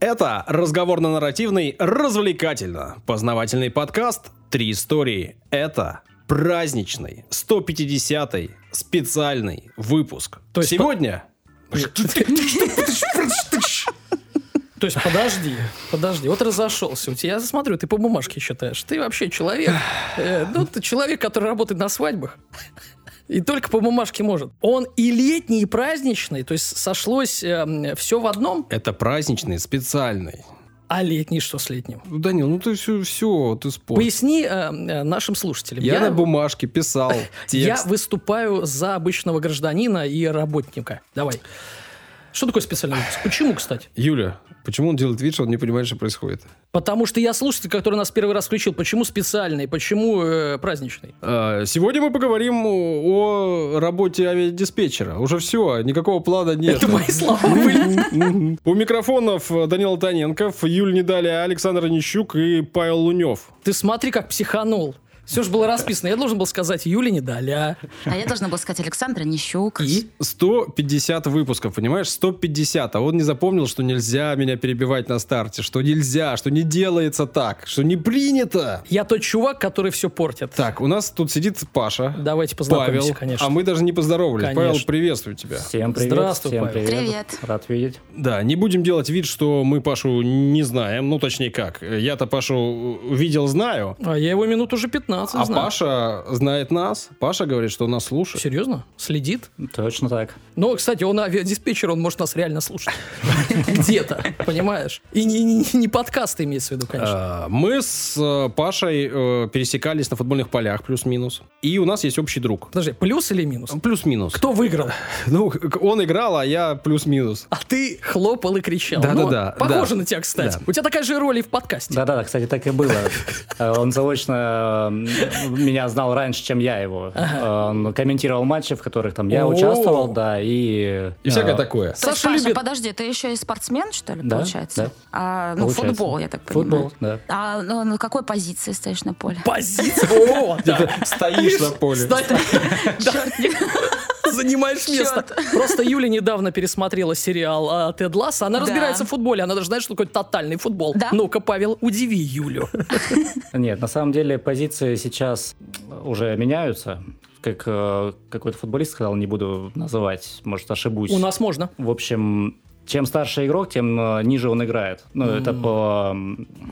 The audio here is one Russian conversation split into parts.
Это разговорно-нарративный, развлекательно-познавательный подкаст «Три истории». Это праздничный, 150-й специальный выпуск. То есть Сегодня... То есть, подожди, подожди, вот разошелся у тебя, я смотрю, ты по бумажке считаешь. Ты вообще человек, э, ну, ты человек, который работает на свадьбах. И только по бумажке может. Он и летний, и праздничный, то есть сошлось все в одном, Это праздничный, специальный. а летний что с летним? Ну, Данил, ну ты все, все, ты спор. Поясни э, э, нашим слушателям. Я, на бумажке писал я текст. выступаю за обычного гражданина и работника. Давай. Что такое специальный выпуск? Почему, кстати? Юля, почему он делает вид, что он не понимает, что происходит? Потому что я слушатель, который нас первый раз включил. Почему специальный? Почему э, праздничный? А, Сегодня мы поговорим о работе авиадиспетчера. Уже все, никакого плана нет. Это мои слова были. У микрофонов Данил Таненков, Юль Недаля, Александр Нищук и Павел Лунев. Ты смотри, как психанул. Все же было расписано. Я должен был сказать Юле не дали, а? А я должна была сказать Александра Нищук. И? 150 выпусков, понимаешь? 150. А он не запомнил, что нельзя меня перебивать на старте, что нельзя, что не делается так, что не принято. Я тот чувак, который все портит. Так, у нас тут сидит Паша, Давайте познакомимся, Павел, конечно. а мы даже не поздоровались. Конечно. Павел, приветствую тебя. Всем привет. Здравствуй, Всем Павел. привет. Привет. Рад видеть. Да, не будем делать вид, что мы Пашу не знаем. Ну, точнее как. Я-то Пашу видел, знаю. А я его минут уже 15 А знаю. Паша знает нас. Паша говорит, что он нас слушает. Серьезно? Следит? Точно так. Ну, кстати, он авиадиспетчер, он может нас реально слушать. Где-то, понимаешь? И не, не- не подкасты имеется в виду, конечно. А, Мы с э, Пашей э, пересекались на футбольных полях, плюс-минус. И у нас есть общий друг. Подожди, плюс или минус? Плюс-минус. Кто выиграл? Ну, он играл, а я плюс-минус. А ты хлопал и кричал. Да-да-да, Ну, да. Похоже на тебя, кстати. У тебя такая же роль и в подкасте. Да-да, кстати, так и было. Э, Он заочно меня знал раньше, чем я его. Э, Он комментировал матчи, в которых там я участвовал, да, и... И всякое э, такое. Саша любит- подожди, ты еще и спортсмен, что ли, получается? да. А, ну, футбол, я так понимаю. Футбол, да. А ну, на какой позиции стоишь на поле? Позиция. Стоишь на поле. Да. Занимаешь место. Просто Юля недавно пересмотрела сериал а, Тед Ласса. Она разбирается в футболе. Она даже знает, что такое тотальный футбол. Ну-ка, Павел, удиви Юлю. Нет, на самом деле позиции сейчас уже меняются. Как э, какой-то футболист сказал, не буду называть, может, ошибусь. У нас можно. В общем, чем старше игрок, тем э, ниже он играет. Ну, это по...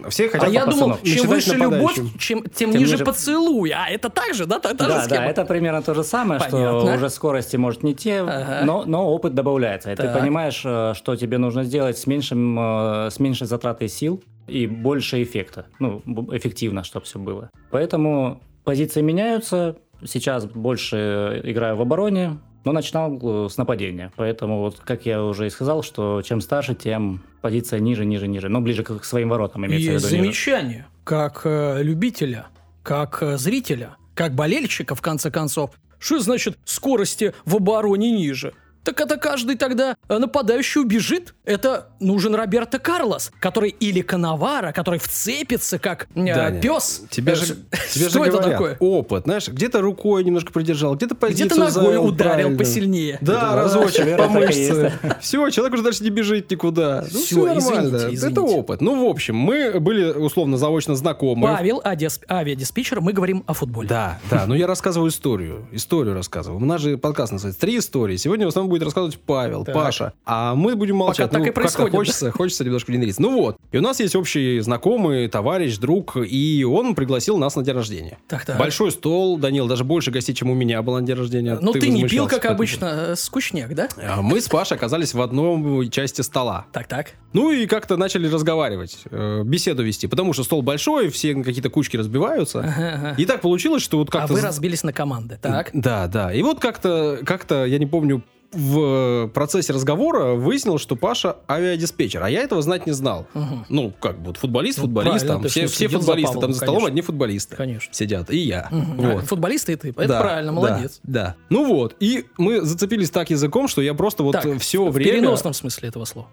Все А хотят я думал, чем Начинать выше любовь, чем, тем, Тем ниже ниже- поцелуй. А это так же, да? Та, та же Да, схема? да, это примерно то же самое, Понятно. что уже скорости может не те, Ага. но, но опыт добавляется. И Так. ты понимаешь, э, что тебе нужно сделать с, меньшим, э, с меньшей затратой сил и больше эффекта. Ну, эффективно, чтобы все было. Поэтому позиции меняются. Сейчас больше играю в обороне, но начинал э, с нападения. Поэтому, вот, как я уже и сказал, что чем старше, тем позиция ниже, ниже, ниже. Но ближе к своим воротам имеется Есть в виду. ниже. замечание, как э, любителя, как э, зрителя, как болельщика, в конце концов. Что значит скорости в обороне ниже? Так это каждый тогда э, нападающий убежит. Это нужен Роберто Карлос, который или Коновара, который вцепится, как э, Даня, пес. Тебе Э, же, тебе что же это говорят, такое? опыт, знаешь, где-то рукой немножко придержал, где-то позицию Где-то ногой занял ударил правильно. посильнее. Да, Да, разочек по мышце. Все, человек уже дальше не бежит никуда. Ну, Всё, всё нормально. извините, Это извините. опыт. Ну, в общем, мы были условно заочно знакомы. Павел, адис- авиадиспетчер, мы говорим о футболе. Да, да, но я рассказываю историю. Историю рассказываю. У нас же подкаст называется «Три истории». Сегодня в основном будет рассказывать Павел, Так. Паша. А мы будем молчать. так ну, и как-то происходит? Хочется, хочется немножко внедриться. Ну вот. И у нас есть общий знакомый, товарищ, друг, и он пригласил нас на день рождения. Так, так. Большой стол, Данил, даже больше гостей, чем у меня было на день рождения. Ну ты, не пил, как обычно, э, скучняк, да? А Мы с Пашей оказались в одной части стола. Так, так. Ну и как-то начали разговаривать, э, беседу вести, потому что стол большой, все какие-то кучки разбиваются. Ага, ага. И так получилось, что вот А как-то... вы с- разбились на команды, так? Да, да. И вот как-то, как-то, я не помню, в процессе разговора выяснил, что Паша авиадиспетчер, а я этого знать не знал. Мгм. Ну, как бы, вот футболист, Ну, футболист, правильно, там, все, все футболисты, Павлом, там за столом конечно. одни футболисты Конечно. сидят, и я. Мгм. Вот. А, Футболисты и ты. Это Да, правильно, да, молодец. Да, Ну вот, и мы зацепились так языком, что я просто вот Так, все в время... переносном смысле этого слова.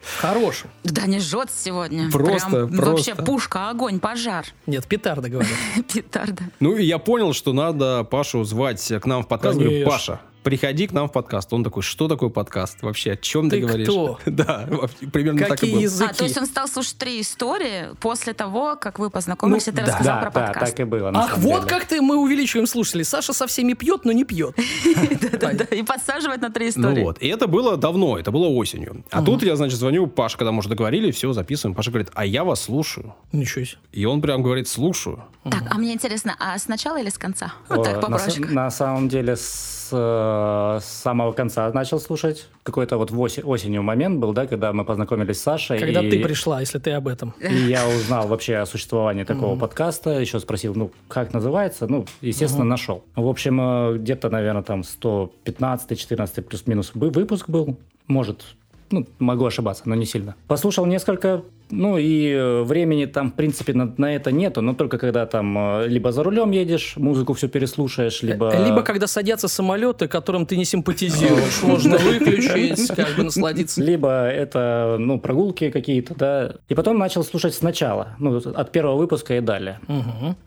В хорошем. Да не жжет сегодня. Просто, Прям Вообще просто. пушка, огонь, пожар. Нет, петарда говорят. Петарда. Ну и я понял, что надо Пашу звать к нам в подкаст. Говорю. Паша, приходи к нам в подкаст. Он такой, что такое подкаст? Вообще, о чем ты, Ты говоришь? кто? Да, примерно так и Какие было. языки? А, то есть он стал слушать три истории после того, как вы познакомились, и ты рассказал Да, про да, подкаст. так и было. Ах, вот деле. как ты мы увеличиваем слушателей. Саша со всеми пьет, но не пьет. Да-да-да, И подсаживать на три Ну истории. вот, и это было давно, это было осенью. А тут я, значит, звоню Паше, когда мы уже договорили, все, записываем. Паша говорит, а я вас слушаю. Ничего себе. И он прям говорит, слушаю. Так, а мне интересно, а с начала или с конца? Вот так О, на, попроще. са- на самом деле с, э, с самого конца начал слушать. Какой-то вот в осе- осенью момент был, да, когда мы познакомились с Сашей. Когда и, ты пришла, если ты об этом. И я узнал вообще о существовании такого подкаста. Еще спросил, ну, как называется. Ну, естественно, нашел. В общем, э, где-то, наверное, там 115-14 плюс-минус вы- выпуск был. Может, ну, могу ошибаться, но не сильно. Послушал несколько, ну и э, времени там, в принципе, на, на это нету, но только когда там э, либо за рулем едешь, музыку все переслушаешь, либо... Либо когда садятся самолеты, которым ты не симпатизируешь, можно выключить, как бы насладиться. Либо это, ну, прогулки какие-то, да. И потом начал слушать сначала, ну, от первого выпуска и далее.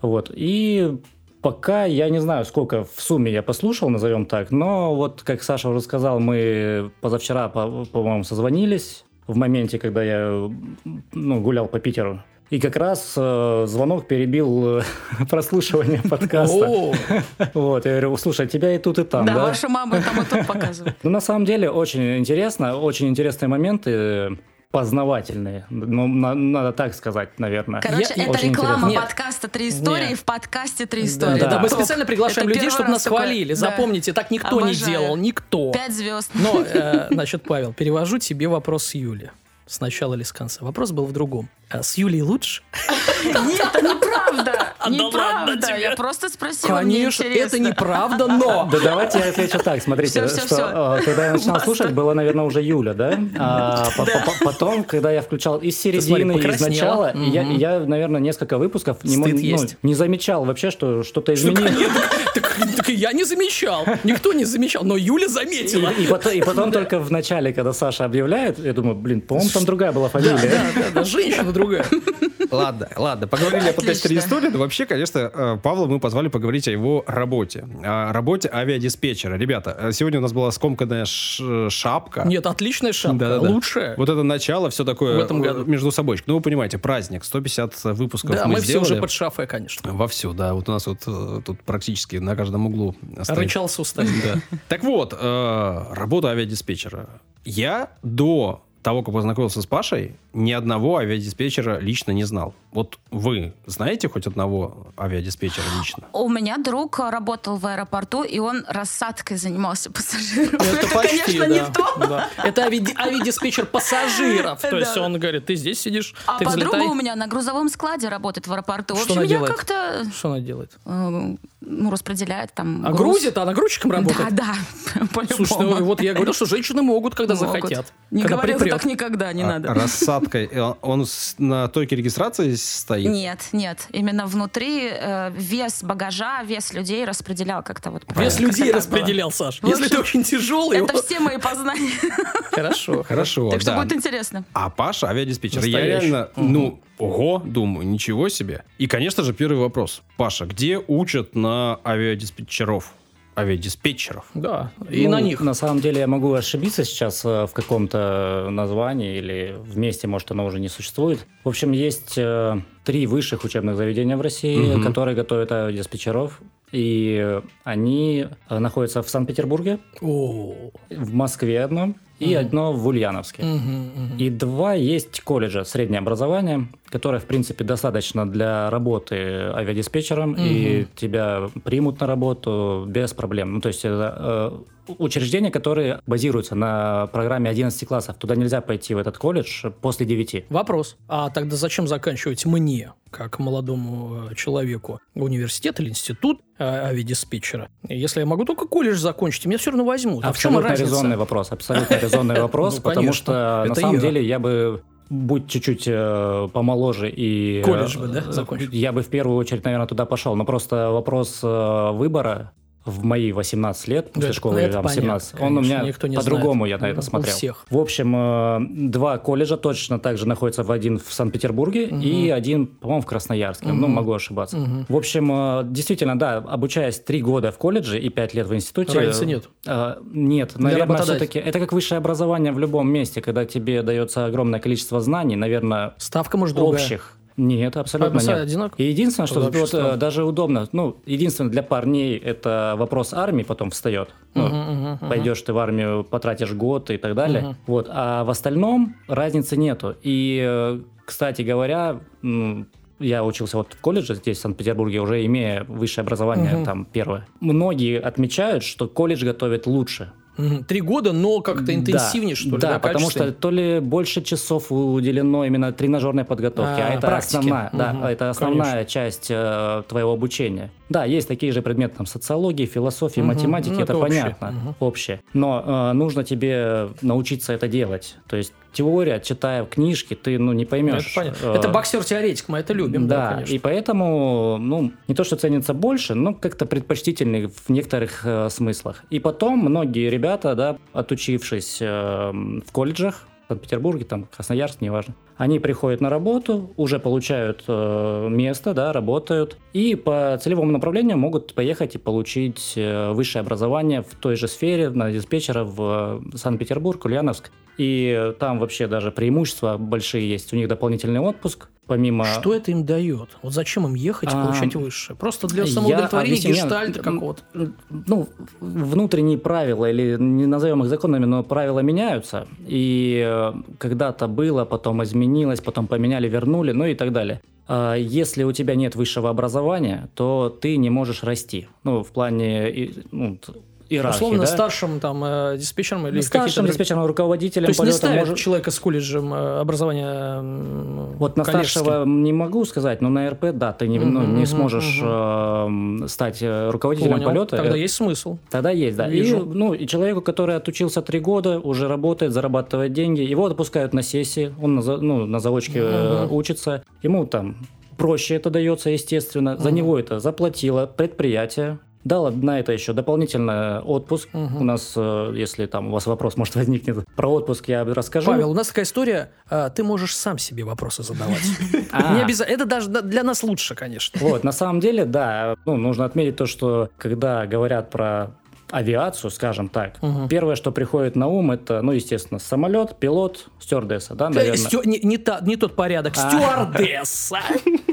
Вот. И пока я не знаю, сколько в сумме я послушал, назовем так, но вот, как Саша уже сказал, мы позавчера, по- по-моему, созвонились в моменте, когда я ну, гулял по Питеру. И как раз э, звонок перебил э, прослушивание подкаста. Вот, я говорю, слушай, тебя и тут, и там, Да, ваша мама там и тут показывает. Ну, на самом деле, очень интересно, очень интересные моменты, познавательные, ну, на- надо так сказать, наверное. Короче, Я- это Очень реклама интересно. подкаста «Три истории» Нет. в подкасте «Три Да, истории». да, да, мы Топ. специально приглашаем Это людей, чтобы нас такое. хвалили. Да. Запомните, так никто не Обожаю. делал, никто. Пять звезд. Но, э, значит, Павел, перевожу тебе вопрос с Юли. С начала или с конца. Вопрос был в другом. А с Юлей лучше? Нет, это неправда. Неправда. Я просто спросила, Конечно, это неправда, но... Да давайте я отвечу так, смотрите, что э, когда я начинал слушать, было, наверное, уже Юля, да? А по- по- потом, когда я включал из середины, из начала, я, наверное, несколько выпусков не, ну, замечал вообще, что что-то изменилось. И я не замечал. Никто не замечал, но Юля заметила. И, и потом, и потом только в начале, когда Саша объявляет, я думаю, блин, по-моему, там другая была фамилия. Да, да, да, женщина другая. Ладно, ладно, поговорили о подкасте «Три Отлично. истории». Но вообще, конечно, э, Павла мы позвали поговорить о его работе. О работе авиадиспетчера. Ребята, э, сегодня у нас была скомканная шапка. Нет, отличная шапка, Да-да-да. лучшая. Вот это начало, все такое В этом году. между собой. Ну, вы понимаете, праздник, 150 выпусков Да, мы, мы все уже под шафой, конечно. Вовсю, да. Вот у нас вот э, тут практически на каждом углу стоит. Рычался устать. Да. Так вот, работа авиадиспетчера. Я до того, как познакомился с Пашей, ни одного авиадиспетчера лично не знал. Вот вы знаете хоть одного авиадиспетчера лично? У меня друг работал в аэропорту, и он рассадкой занимался пассажиров. Ну, Это почти, конечно, не да. то. Да. Это ави- авиадиспетчер пассажиров. То есть он говорит, ты здесь сидишь, А ты подруга взлетай. у меня на грузовом складе работает в аэропорту. В Что общем, она я делает? как-то Что она делает? э, ну, распределяет там А груз. грузит, она грузчиком работает? Да, да. Слушай, ну вот я говорил, что женщины могут, когда Могут. захотят. Не когда говорил припрет. так никогда, не А, надо. Рассадкой. Он с- на стойке регистрации стоит? Нет, нет. Именно внутри э, вес багажа, вес людей распределял как-то вот. Вес людей так было. распределял, Саш. В Если ты очень тяжелый... Это все мои познания. Хорошо. Хорошо, Так что да. будет интересно. А Паша авиадиспетчер. Я реально, ну, ого, думаю, ничего себе. И, конечно же, первый вопрос. Паша, где учат на авиадиспетчеров? Авиадиспетчеров. Да, и Ну, на них. На самом деле я могу ошибиться сейчас э, в каком-то названии или в месте, может, оно уже не существует. В общем, есть э, три высших учебных заведения в России, Мгм. которые готовят диспетчеров. И они э, находятся в Санкт-Петербурге, в Москве одно и одно в Ульяновске. мгм, мгм. И два есть колледжа среднее образование, которое, в принципе, достаточно для работы авиадиспетчером, и тебя примут на работу без проблем. Ну, то есть это э, учреждения, которые базируются на программе 11 классов. Туда нельзя пойти в этот колледж после 9. Вопрос. А тогда зачем заканчивать мне, как молодому э, человеку, университет или институт э, авиадиспетчера? Если я могу только колледж закончить, меня все равно возьмут. А в чем разница? резонный вопрос. Абсолютно резонный вопрос, Ну, потому что на самом деле я бы будь чуть-чуть э, помоложе и... Колледж бы, э, да, закончил? Я бы в первую очередь, наверное, туда пошел. Но просто вопрос э, выбора в мои 18 лет, после это- школы ну, там понятно, 17, он у конечно, меня по-другому я на это У смотрел. всех. В общем, э, два колледжа точно так же находятся в один в Санкт-Петербурге и один, по-моему, в Красноярске. Ну, могу ошибаться. В общем, э, действительно, да, обучаясь три года в колледже и пять лет в институте... Разницы нет. э, Нет, Для наверное, все-таки это как высшее образование в любом месте, когда тебе дается огромное количество знаний, наверное, Ставка, может, другая. Нет, абсолютно Абсолютно нет. одинаково? И единственное, что вот, даже удобно, ну, единственное для парней это вопрос армии потом встает. Ну, Пойдешь ты в армию, потратишь год и так далее. Вот. А в остальном разницы нету. И, э, кстати говоря, м, я учился вот в колледже здесь, в Санкт-Петербурге, уже имея высшее образование, Мгм. там, первое. Многие отмечают, что колледж готовит лучше. Три года, но как-то интенсивнее, Да, что ли? Да, потому что то ли больше часов уделено именно тренажерной подготовке, а, А, это практике. основная, да, Мгм, это основная часть э, твоего обучения. Да, есть такие же предметы там социологии, философии, Мгм, математики, ну, это, это общее. понятно, Мгм. общее. Но э, нужно тебе научиться это делать. То есть теория, читая книжки, ты ну не Ну, поймешь. это понятно. э, Это боксер-теоретик, мы это любим, да, да, конечно. и поэтому, ну, не то, что ценится больше, но как-то предпочтительный в некоторых э, смыслах. И потом многие ребята, да, отучившись э, в колледжах, в Санкт-Петербурге, там, Красноярск, неважно, они приходят на работу, уже получают э, место, да, работают, и по целевому направлению могут поехать и получить э, высшее образование в той же сфере, на диспетчера в э, Санкт-Петербург, Ульяновск. И там вообще даже преимущества большие есть. У них дополнительный отпуск, помимо... Что это им дает? Вот зачем им ехать и А, получать высшее? Просто для я самоудовлетворения объясню, гештальта какого-то. ну, внутренние правила, или не назовем их законами, но правила меняются. И э, когда-то было, потом изменилось, потом поменяли, вернули, ну и так далее. А Если у тебя нет высшего образования, то ты не можешь расти. Ну, в плане ну, иерархии, Условно да? старшим там э, диспетчером или Старшим какие-то другие- диспетчером, руководителем То есть не полета ставят может- человека с колледжем э, образования Вот на старшего не могу сказать, но на РП, да, ты не, ну, Мгм, не сможешь стать э, руководителем Понял. полета. Тогда Э, есть смысл. Тогда есть, да. Вижу. И, ну, и человеку, который отучился три года, уже работает, зарабатывает деньги, его отпускают на сессии, он на, ну, на заочке э, Мгм. учится, ему там проще это дается, естественно. За Мгм. него это заплатило предприятие, дало на это еще дополнительно отпуск. Мгм. У нас, э, если там у вас вопрос, может, возникнет про отпуск, я расскажу. Павел, у нас такая история, а, ты можешь сам себе вопросы задавать. А. Не обязательно. Это даже да- для нас лучше, конечно. Вот, на самом деле, да, ну, нужно отметить то, что когда говорят про авиацию, скажем так, Мгм. первое, что приходит на ум, это, ну, естественно, самолет, пилот, стюардесса, да, Э, наверное. стю- Не не та- не тот порядок. А. Стюардесса.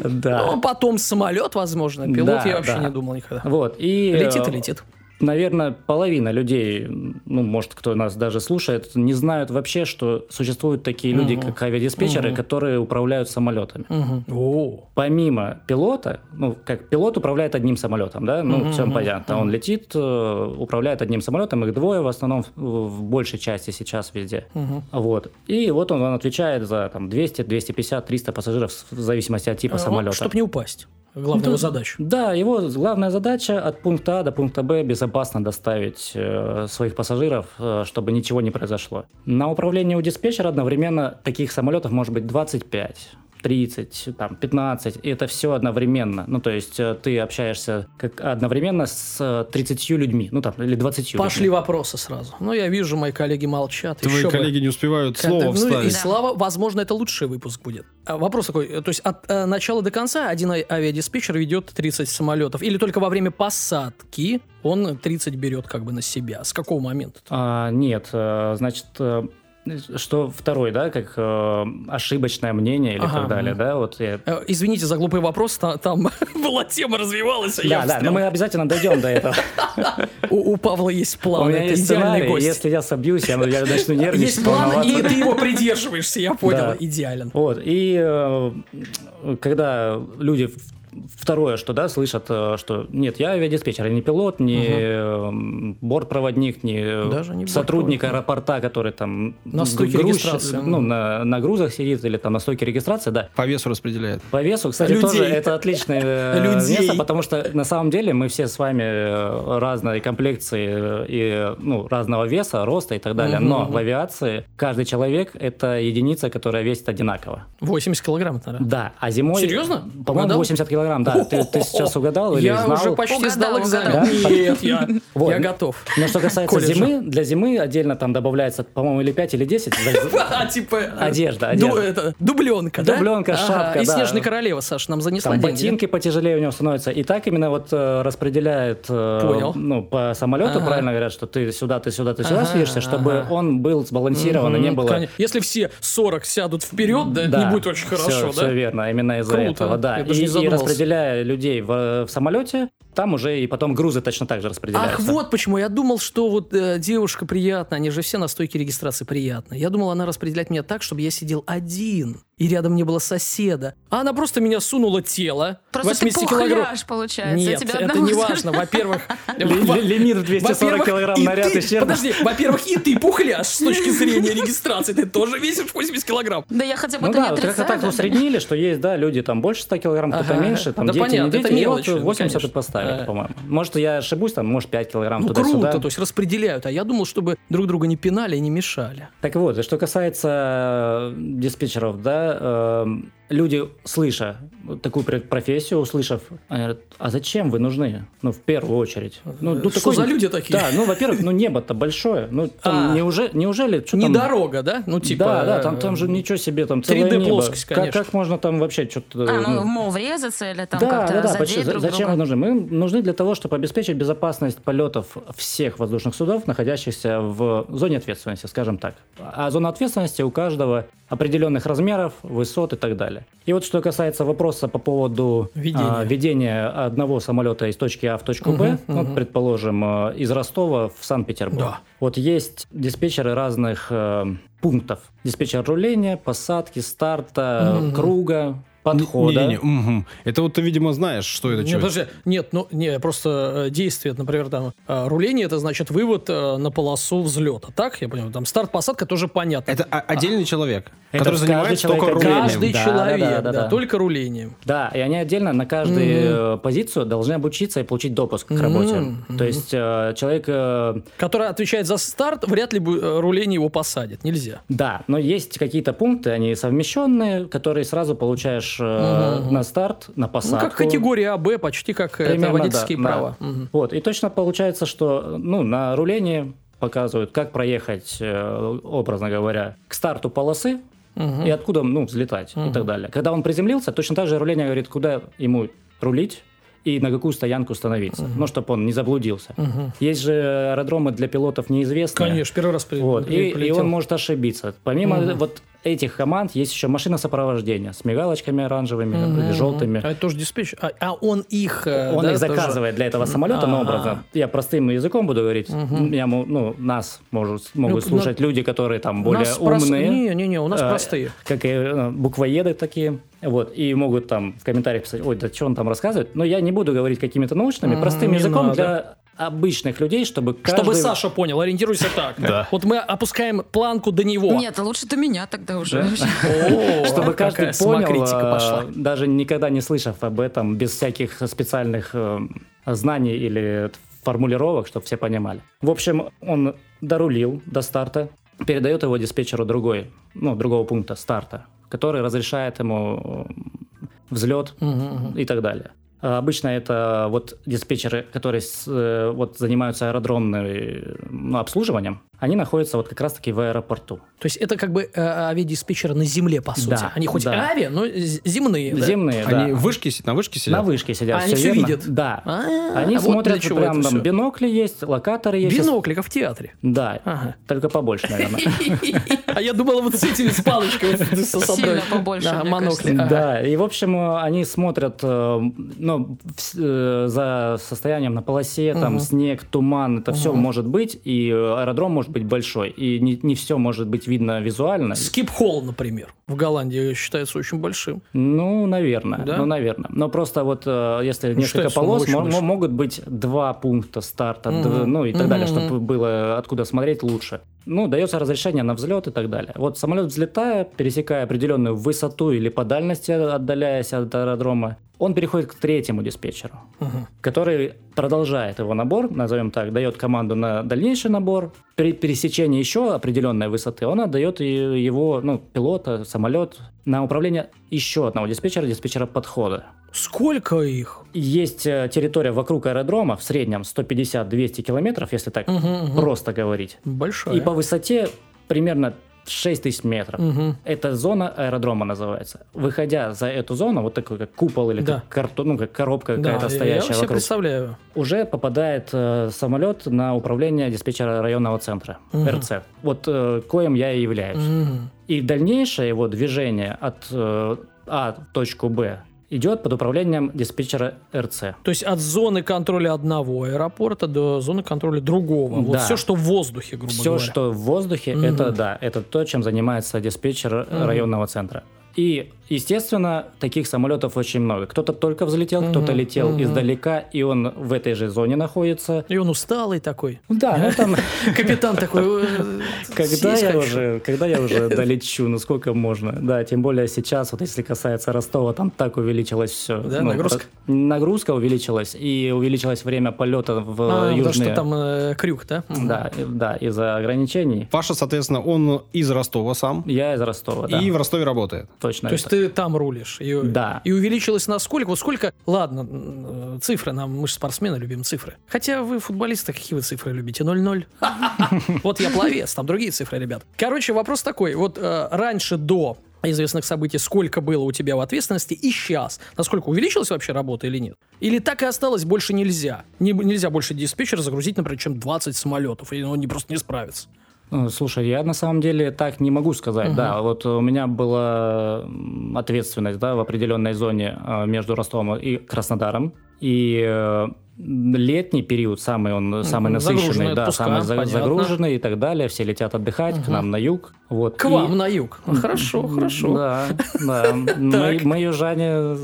Да. Ну, потом самолет, возможно. Пилот я вообще не думал никогда. Вот, и... Летит и э, летит. Наверное, половина людей, ну, может, кто нас даже слушает, не знают вообще, что существуют такие люди, Мгм. как авиадиспетчеры, Мгм. которые управляют самолетами. О, Помимо пилота, ну, как пилот управляет одним самолетом, да, ну, Мгм, все мгм, понятно. Он мгм. летит, э, управляет одним самолетом, их двое в основном в, в большей части сейчас везде. Мгм. Вот. И вот он, он отвечает за там 200, 250, 300 пассажиров в зависимости от типа самолета. Чтобы не упасть. Главная Да. его задача. Да, его главная задача от пункта А до пункта Б безопасно доставить э, своих пассажиров, э, чтобы ничего не произошло. На управлении у диспетчера одновременно таких самолетов может быть 25. 30, там, 15, и это все одновременно. Ну, то есть э, ты общаешься как одновременно с э, 30 людьми, ну, там, или 20 Пошли людьми. вопросы сразу. Ну, я вижу, мои коллеги молчат. Твои Еще бы. коллеги не успевают слово ну, и вставить. слава, возможно, это лучший выпуск будет. А Вопрос такой, э, то есть от э, начала до конца один а- авиадиспетчер ведет 30 самолетов, или только во время посадки он 30 берет как бы на себя? С какого момента? А, нет, значит, что второй, да, как э, ошибочное мнение или Ага, так далее, да, вот я Э, Извините за глупый вопрос, та- там была тема развивалась, а Да, да, но мы обязательно дойдем до этого. у, у Павла есть У план, меня это есть идеальный сценарий, гость. если я собьюсь, я, начну нервничать, Есть план, и ты его придерживаешься, я понял, идеален. Вот, и э, когда люди Второе, что да, слышат, э, что нет, я авиадиспетчер, я не пилот, не э, бортпроводник, не Даже не сотрудник аэропорта, который там На стойке грузчик, регистрации. ну, на, на грузах сидит или там на стойке регистрации, да. По весу распределяет. По весу, кстати, Людей. тоже это отличное э, Людей. место, потому что на самом деле мы все с вами разной комплекции и ну, разного веса, роста и так далее. Мгм, Но в авиации каждый человек это единица, которая весит одинаково. 80 килограмм, наверное. Да, а зимой... Серьезно? По-моему, Угадал? 80 килограмм килограмм, да. Ты, ты сейчас угадал или Я знал? уже почти сдал Угадал, экзамен. угадал. Нет, я, Вот. я готов. Но что касается Колледжа. зимы, для зимы отдельно там добавляется, по-моему, или 5, или 10. А, типа... э, Одежда, ду- одежда. это, дубленка, да? Дубленка, шапка, И да. Снежная королева, Саша, нам занесла Там деньги. ботинки потяжелее у него становятся. И так именно вот э, распределяет э, Понял. ну, по самолету, правильно говорят, что ты сюда, ты сюда, ты сюда садишься, чтобы он был сбалансирован, и не было... Если все 40 сядут вперед, да, это не будет очень хорошо, да? Все верно, именно из-за этого, да. Я И, даже распределяя людей в, в самолете, там уже и потом грузы точно так же Ах, распределяются. вот почему. Я думал, что вот э, девушка приятная, они же все на стойке регистрации приятные. Я думал, она распределяет меня так, чтобы я сидел один, и рядом не было соседа. А она просто меня сунула тело. Просто 80 ты килограмм. получается. Нет, тебя это не важно. Во-первых... Ли- ли- Лимит в 240 во-первых, килограмм и на ряд ты- исчерпан. Подожди, во-первых, и ты пухляш с точки зрения регистрации. Ты тоже весишь 80 килограмм. Да я хотя бы Ну это да, не вот как-то так отрицаю. усреднили, что есть, да, люди там больше 100 килограмм, кто-то меньше, там дети, не дети, это и вот мелочи, ну, 80 конечно. и поставили, Ага. по-моему. Может, я ошибусь, там, может, 5 килограмм Ну туда-сюда. круто, то есть распределяют. А я думал, чтобы друг друга не пинали и не мешали. Так вот, и что касается э, диспетчеров, да, э, люди, слыша такую пр- профессию, услышав, они говорят, а зачем вы нужны? Ну, в первую очередь. Ну, ну, Что такой- за люди такие? Да, ну, во-первых, ну, небо-то большое. Ну, там А. неужели, неужели что Не там... дорога, да? Ну типа... да, да, там, э, там же ничего себе, там целое 3D небо. плоскость, Как, конечно. как можно там вообще что-то... А, ну, мол, врезаться или там да, как-то да, да, задеть почти. друг Зачем друга. вы нужны? Мы нужны для того, чтобы обеспечить безопасность полетов всех воздушных судов, находящихся в зоне ответственности, скажем так. А зона ответственности у каждого определенных размеров, высот и так далее. И вот что касается вопроса по поводу Ведения. а, ведения одного самолета из точки А в точку Б, Мгм, вот, мгм. предположим, э, из Ростова в Санкт-Петербург. Да. Вот есть диспетчеры разных э, пунктов. Диспетчер руления, посадки, старта, Мгм. круга, подхода. Не-не-не, мгм. Это вот ты, видимо, знаешь, что это Нет, подожди, нет, ну, не, просто э, действие, например, там, э, руление, это значит вывод э, на полосу взлета, так? Я понимаю, там старт-посадка тоже понятно. Это отдельный человек, Это который занимается только рулением. Каждый Да, человек, да, да, да, да, да. только рулением. Да, и они отдельно на каждую э, позицию должны обучиться и получить допуск к работе. Мгм. То есть э, человек, э, Который отвечает за старт, вряд ли бы, руление его посадит, нельзя. да, но есть какие-то пункты, они совмещенные, которые сразу получаешь э, Мгм. на старт, на Ну, посадку. как категория А, Б, почти как э, это Примерно, водительские да, да. права. Мгм. Вот, и точно получается, что ну, на рулении показывают, как проехать, э, образно говоря, к старту полосы Мгм. и откуда ну, взлетать и Мгм. так далее. Когда он приземлился, точно так же руление говорит, куда ему рулить и на какую стоянку становиться, ну, чтобы он не заблудился. Мгм. Есть же аэродромы для пилотов неизвестные. Конечно, первый раз при- Вот, и, и прилетел. он может ошибиться. Помимо Мгм. вот этих команд есть еще машина сопровождения с мигалочками оранжевыми Мгм. или желтыми. А это тоже диспетчер. А, а он их... э, Он да, их тоже- заказывает для этого самолета, но А. образно. Я простым языком буду говорить. Мгм. Меня, ну, нас может, могут Ну, слушать люди, которые там более Нас умные. Не-не-не, у нас э, простые. Как и э, буквоеды такие. Вот, и могут там в комментариях писать, ой, да что он там рассказывает. Но я не буду говорить какими-то научными, простым не языком надо. для обычных людей, чтобы каждый... Чтобы Саша понял, ориентируйся так. Да. Вот мы опускаем планку до него. Нет, лучше ты меня тогда уже. Чтобы каждый понял, э, пошла. даже никогда не слышав об этом, без всяких специальных э, знаний или формулировок, чтобы все понимали. В общем, он дорулил до старта, передает его диспетчеру другой, ну, другого пункта старта, который разрешает ему э, взлет и так далее. А Обычно это вот диспетчеры, которые с, э, вот занимаются аэродромным ну, обслуживанием, они находятся вот как раз-таки в аэропорту. То есть это как бы э, авиадиспетчеры на земле, по сути. Да, Они хоть да. авиа, но земные. да? Земные, да. Они вышки, на вышке сидят? На вышке сидят. А они всё всё верно. видят? Да. А, Они а вот смотрят, чего прям там бинокли есть, локаторы есть. Бинокли, как в театре. Да, Ага. только побольше, наверное. А я думала, вот с этими с палочкой. вот Сильно побольше, Да, и в общем э, они смотрят э, ну, вс- э, за состоянием на полосе, там Мгм. снег, туман, это все Мгм. может быть, и э, аэродром может быть большой, и не, не все может быть видно визуально. Скип-холл, например, в Голландии считается очень большим. Ну, наверное, Да? ну, наверное. Но просто вот э, если Ну, несколько полос, большой. мо- могут быть два пункта старта, Мгм. д- ну и так далее, чтобы было откуда смотреть лучше. Ну, дается разрешение на взлет и так далее. Вот самолет взлетая, пересекая определенную высоту или по дальности, отдаляясь от аэродрома, он переходит к третьему диспетчеру, Мгм. который продолжает его набор, назовем так, дает команду на дальнейший набор. При пересечении еще определенной высоты он отдает его, ну, пилота, самолет на управление еще одного диспетчера, диспетчера подхода. Сколько их? Есть э, территория вокруг аэродрома в среднем 150-200 километров, если так Мгм, мгм. просто говорить. Большая. И по высоте примерно 6 тысяч метров. Мгм. Это зона аэродрома называется. Выходя за эту зону, вот такой как купол или Да. как, картон, ну, как коробка Да, какая-то я стоящая себе вокруг, представляю. уже попадает э, самолет на управление диспетчера районного центра, Мгм. РЦ. Вот э, коим я и являюсь. Мгм. И дальнейшее его движение от э, А в точку Б идет под управлением диспетчера РЦ. То есть от зоны контроля одного аэропорта до зоны контроля другого. Вот Да. все, что в воздухе, грубо Все, говоря. что в воздухе, Мгм. это да, это то, чем занимается диспетчер Мгм. районного центра. И, естественно, таких самолетов очень много. Кто-то только взлетел, кто-то Мгм. летел Мгм. издалека, и он в этой же зоне находится. И он усталый такой. Да, ну там, Капитан такой... э, когда я уже, когда я уже долечу, ну сколько можно? Да, тем более сейчас, вот если касается Ростова, там так увеличилось все. Да, нагрузка? Нагрузка увеличилась, и увеличилось время полета в А, потому южные... что там э, крюк, да? Да, да, из-за ограничений. Паша, соответственно, он из Ростова сам Я из Ростова, да. и в Ростове работает. Точно. То есть. Ты там рулишь. И, Да. И увеличилось на сколько? Вот сколько? Ладно, э, цифры нам, мы же спортсмены любим цифры. Хотя вы футболисты, какие вы цифры любите? 0-0? Вот я пловец, там другие цифры, ребят. Короче, вопрос такой. Вот э, раньше до известных событий, сколько было у тебя в ответственности, и сейчас. Насколько увеличилась вообще работа или нет? Или так и осталось, больше нельзя? Не- нельзя больше диспетчера загрузить, например, чем 20 самолетов, и он не, просто не справится. Э, Слушай, я на самом деле так не могу сказать. Мгм. Да, вот у меня была ответственность да, в определенной зоне э, между Ростовом и Краснодаром. И э, летний период самый он самый насыщенный, да, отпуска, самый понятно. загруженный и так далее. Все летят отдыхать к нам на юг. Вот. К И- вам на юг. Хорошо, хорошо. Да, да. Мы, мы, южане,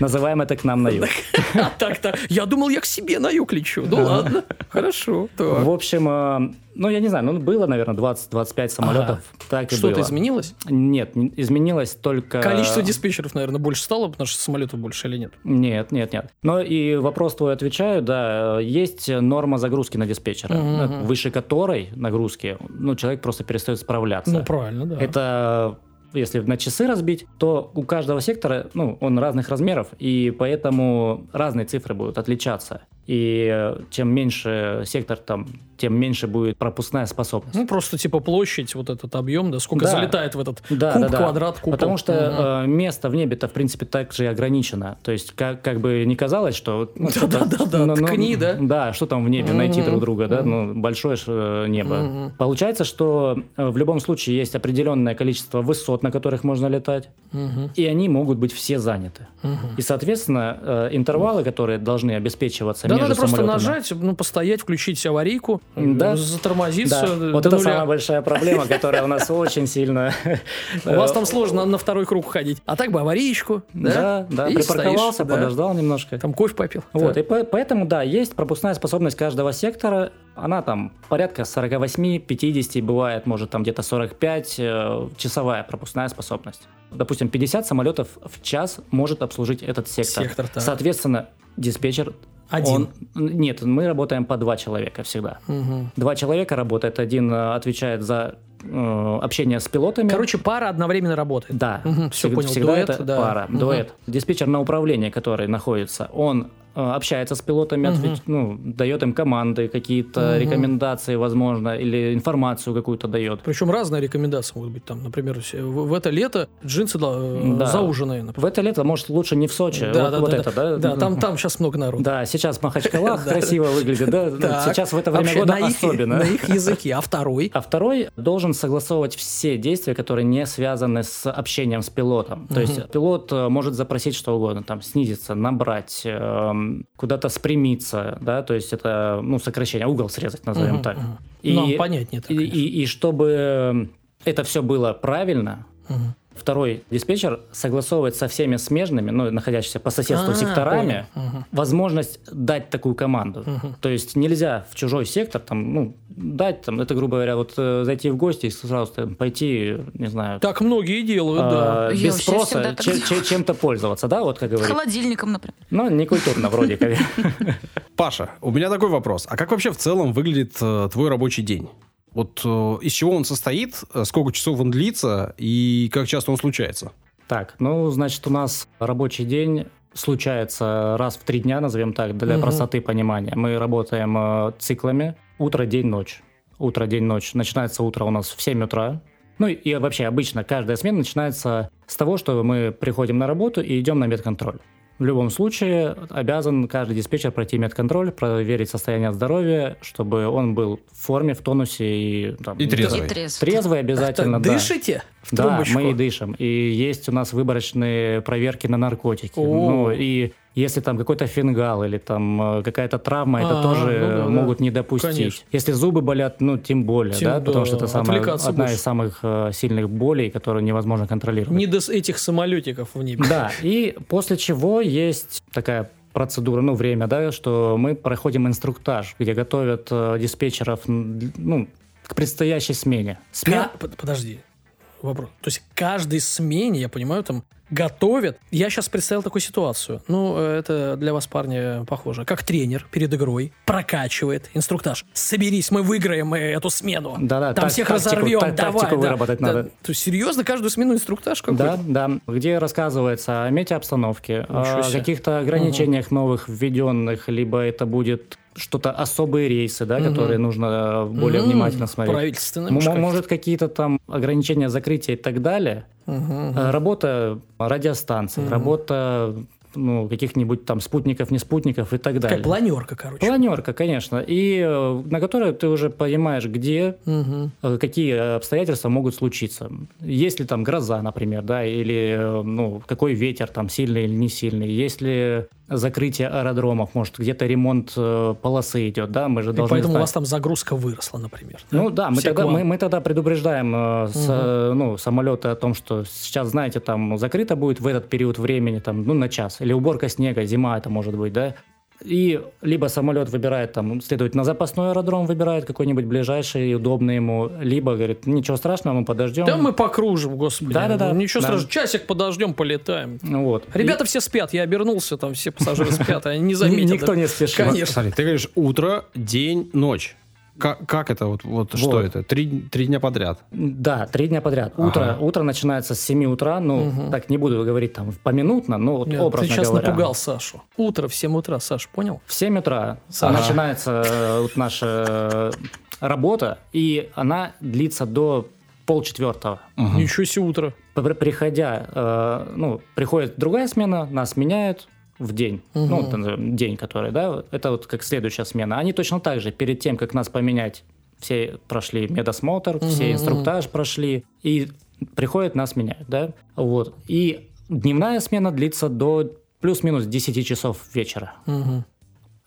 называем это к нам на юг. А так-то. Я думал, я к себе на юг лечу. Ну ладно. Хорошо. В общем, э, ну, я не знаю, ну, было, наверное, 20-25 самолетов. Так и Что-то изменилось? Нет, не- изменилось только... Количество диспетчеров, наверное, больше стало, потому что самолетов больше или нет? Нет, нет, нет. Но и вопрос твой отвечаю, да, есть норма загрузки на диспетчера, э, выше которой нагрузки, ну, человек просто перестает справляться. Ну, правильно, да. Это если на часы разбить, то у каждого сектора, ну, он разных размеров, и поэтому разные цифры будут отличаться. И э, чем меньше сектор там, тем меньше будет пропускная способность. Ну, просто типа площадь, вот этот объем, да, сколько Да. залетает в этот Да, куб, да, да. квадрат, купол. Потому что Мгм. э, место в небе-то, в принципе, так же и ограничено. То есть, как, как бы не казалось, что... ну, что-то- Да-да-да, ткни, да? Да, что там в небе, найти Мгм. друг друга, да? Ну, большое ж, э, небо. Мгм. Получается, что э, в любом случае есть определенное количество высот, на которых можно летать, Мгм. и они могут быть все заняты. Мгм. И, соответственно, э, интервалы, которые должны обеспечиваться Да, между надо просто самолетами... нажать, ну, постоять, включить аварийку, Да. э, затормозиться. Да, э, вот это нуля. самая большая проблема, которая у нас очень сильно... У вас там сложно на второй круг ходить. А так бы аварийку, да? Да, да, припарковался, да. подождал немножко. Там кофе попил. Вот, Да. и по- поэтому, да, есть пропускная способность каждого сектора. Она там порядка 48-50, бывает, может, там где-то 45, э, часовая пропускная способность. Допустим, 50 самолетов в час может обслужить этот сектор. Сектор, так. Соответственно, диспетчер... Один. он- нет, мы работаем по два человека всегда. Мгм. Два человека работает, один э, отвечает за э, общение с пилотами. Короче, пара одновременно работает. Да, Мгм, всё всег- понял. всегда Дуэт, это да. пара, Мгм. дуэт. Диспетчер на управлении, который находится, он общается с пилотами, Мгм. отвеч- ну, дает им команды, какие-то Мгм. рекомендации, возможно, или информацию какую-то дает. Причем разные рекомендации могут быть. Там, например, в, в это лето джинсы да, э, Да. зауженные. например. В это лето, может, лучше не в Сочи, Да, вот, да, вот да, это, да? Да, там, там сейчас много народу. Да, сейчас Махачкала Да. красиво выглядит, да? Так. Сейчас в это время года особенно. на их языке. А второй? А второй должен согласовывать все действия, которые не связаны с общением с пилотом. То есть пилот э, может запросить что угодно, там снизиться, набрать, куда-то спрямиться, да, то есть это ну сокращение, угол срезать, назовем Мгм, так. мгм. И, Нам понятнее так, и, и- и чтобы это все было правильно, Мгм. Второй диспетчер согласовывает со всеми смежными, ну, находящимися по соседству А, секторами. Мгм. возможность дать такую команду. Мгм. То есть нельзя в чужой сектор там, ну, дать там, это, грубо говоря, вот э, зайти в гости и сразу там, пойти, не знаю, Так многие делают, да. а, без спроса че- че- чем-то пользоваться, да, вот как говорит. Холодильником, например. Ну, не культурно вроде как. Паша, у меня такой вопрос. А как вообще в целом выглядит э, твой рабочий день? Вот э, из чего он состоит, э, сколько часов он длится и как часто он случается? Так, ну, значит, у нас рабочий день случается раз в три дня, назовем так, для Мгм. простоты понимания. Мы работаем э, циклами утро, день, ночь. Утро, день, ночь. Начинается утро у нас в 7 утра. Ну и- и вообще обычно каждая смена начинается с того, что мы приходим на работу и идем на медконтроль. В любом случае обязан каждый диспетчер пройти медконтроль, проверить состояние здоровья, чтобы он был в форме, в тонусе и, там, И трезвый. И трезв. Трезвый обязательно, Так, да. Дышите в Да, трубочку? мы и дышим. И есть у нас выборочные проверки на наркотики. О. Ну, и если там какой-то фингал или там э, какая-то травма, это А, тоже ну да, да. могут не допустить. Конечно. Если зубы болят, ну, тем более, Тем да, да, потому что это самая, одна больше. из самых э, сильных болей, которую невозможно контролировать. Не до этих самолетиков в небе. Да, и после чего есть такая процедура, ну, время, да, что мы проходим инструктаж, где готовят э, диспетчеров, ну, к предстоящей смене. Сме- Ка- под- Подожди. Вопрос. То есть каждой смене, я понимаю, там готовят. Я сейчас представил такую ситуацию. Ну, э, это для вас, парни, похоже. Как тренер перед игрой прокачивает инструктаж. Соберись, мы выиграем эту смену. Да-да, Там так- всех тактику- разорвем. так- давай, тактику да. выработать Да. надо. То есть серьезно каждую смену инструктаж какой-то? Да, да, где рассказывается о метеобстановке, Ничего о каких-то ограничениях новых введенных, либо это будет что-то особые рейсы, да, Мгм. которые нужно более М, внимательно смотреть. Правительственные. М-. Может, какие-то там ограничения закрытия и так далее. Э, Работа радиостанций, Мгм. работа ну, каких-нибудь там спутников, не спутников и так далее. планерка, короче. Планерка, конечно. И э, на которой ты уже понимаешь, где э, какие обстоятельства могут случиться. Если там гроза, например, да, или э, ну, какой ветер там сильный или не сильный, если закрытие аэродромов, может, где-то ремонт э, полосы идет, да, мы же И должны поэтому у знать. вас там загрузка выросла, например. Ну да, мы Все тогда, мы, мы тогда предупреждаем э, с, э, ну, самолеты о том, что сейчас, знаете, там закрыто будет в этот период времени, там, ну, на час. Или уборка снега, зима это может быть, да. И либо самолет выбирает, там, следует на запасной аэродром, выбирает какой-нибудь ближайший и удобный ему, либо говорит, ничего страшного, мы подождем. Да мы покружим, господи. Да-да-да. Ну, Ничего Да. страшного. Часик подождем, полетаем. Ну Вот. Ребята все спят, я обернулся, там все пассажиры спят, они не И заметят. никто не спешит. Конечно. Смотри, ты говоришь утро, день, ночь. Как, как это вот, вот, что Вот. это? Три, три дня подряд. Да, три дня подряд. Утро, Ага. утро начинается с 7 утра, ну, Мгм. так не буду говорить там поминутно, но вот Нет, образно ты сейчас говоря. напугал Сашу. Утро в 7 утра, Саш, понял? В 7 утра Ага. начинается э, вот наша э, работа, и она длится до полчетвертого. Мгм. Ничего себе утро. При- Приходя, э, ну, приходит другая смена, нас меняют в день. Мгм. Ну, э, день, который, да, это вот как следующая смена. Они точно так же, перед тем, как нас поменять, все прошли медосмотр, Мгм, все инструктаж прошли, и приходят, нас меняют, да. Вот. И дневная смена длится до плюс-минус 10 часов вечера Мгм.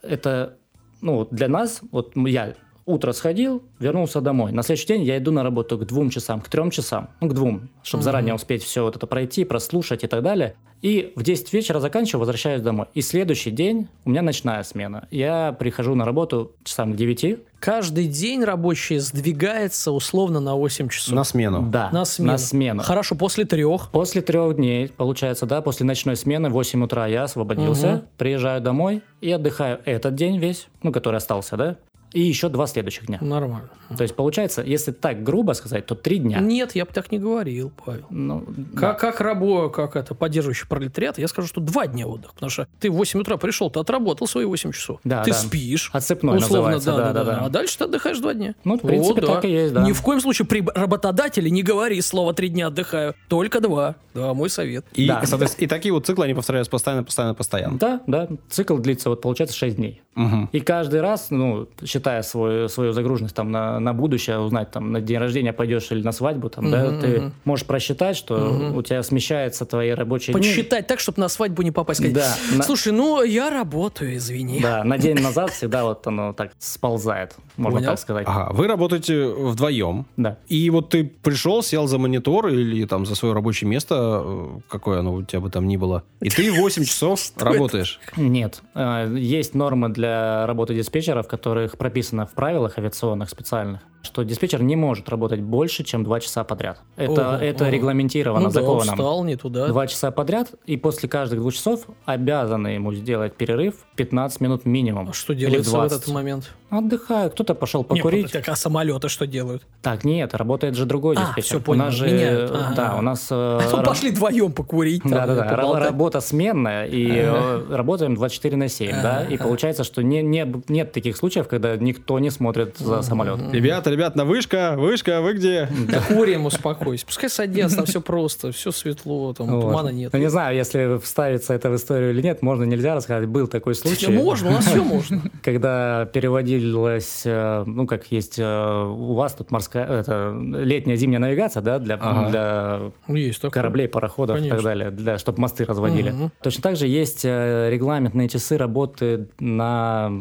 это, ну, для нас, вот я утро сходил, вернулся домой. На следующий день я иду на работу к двум часам, к трем часам, ну, к двум, чтобы Мгм. заранее успеть все вот это пройти, прослушать и так далее. И в 10 вечера заканчиваю, возвращаюсь домой. И следующий день у меня ночная смена. Я прихожу на работу часам к 9. Каждый день рабочий сдвигается условно на 8 часов. На смену. Да, На смену. На смену. Хорошо, после трех. После трех дней, получается, да, после ночной смены, в 8 утра я освободился, Мгм. приезжаю домой и отдыхаю этот день весь, ну, который остался, да, и еще два следующих дня. Нормально. То есть получается, если так грубо сказать, то три дня. Нет, я бы так не говорил, Павел. Ну, Как, как рабо, как это, поддерживающий пролетариат, я скажу, что два дня отдыха. Потому что ты в 8 утра пришел, ты отработал свои 8 часов. Да, ты да. спишь. Отцепной условно, называется, да, да, да, да-да-да. А дальше ты отдыхаешь два дня. Ну, в принципе, да. так и есть, да. Ни в коем случае при работодателе не говори слово три дня отдыхаю. Только два. Да, мой совет. И, Да. соответственно, и такие вот циклы, они повторяются постоянно, постоянно, постоянно. Да, да. Цикл длится, вот получается, 6 дней. Мгм. И каждый раз, ну, считая свой, свою загруженность там на, на будущее, узнать, там, на день рождения пойдешь или на свадьбу, там, да, Мгм, ты можешь просчитать, что Мгм. у тебя смещаются твои рабочие дни. Подсчитать так, чтобы на свадьбу не попасть. Сказать, Да, на- Слушай, ну я работаю, извини. Да, на день назад всегда вот оно так сползает, можно Понял. так сказать. Ага, вы работаете вдвоем. Да. И вот ты пришел, сел за монитор или там за свое рабочее место, э, какое оно у тебя бы там ни было, и ты 8 часов работаешь. Нет. Э, Есть нормы для работы диспетчеров, в которых прописано в правилах авиационных специальных, что диспетчер не может работать больше, чем два часа подряд. Это, Ого, это ого. регламентировано Ну да, законом. устал, не туда. Два часа подряд, и после каждых двух часов обязаны ему сделать перерыв 15 минут минимум. А что делается в 20. этот момент? Отдыхаю, кто-то пошел покурить. как, а самолеты что делают? Так, нет, работает же другой А, диспетчер. всё, понял, у нас же, меняют. э, Ага. да, у нас... э, А то ра- пошли вдвоем покурить. там, Да, да, да. поболтать. Работа сменная, и э, работаем 24 на 7, да. И получается, что не, не, нет таких случаев, когда никто не смотрит за самолетом. Ребята, ребята, на вышка, вышка, вы где? Да курим, успокойся. Пускай садятся, там все просто, все светло, там Вот. тумана нет. Ну, не знаю, если вставится это в историю или нет, можно, нельзя рассказать. Был такой случай. Можно, у нас все можно. Когда переводилась, э, ну, как есть э, у вас тут морская, это, летняя зимняя навигация, да, для, Ага. для Ну, Есть такое. кораблей, пароходов и так далее, для, чтобы мосты разводили. Точно так же есть э, регламентные часы работы на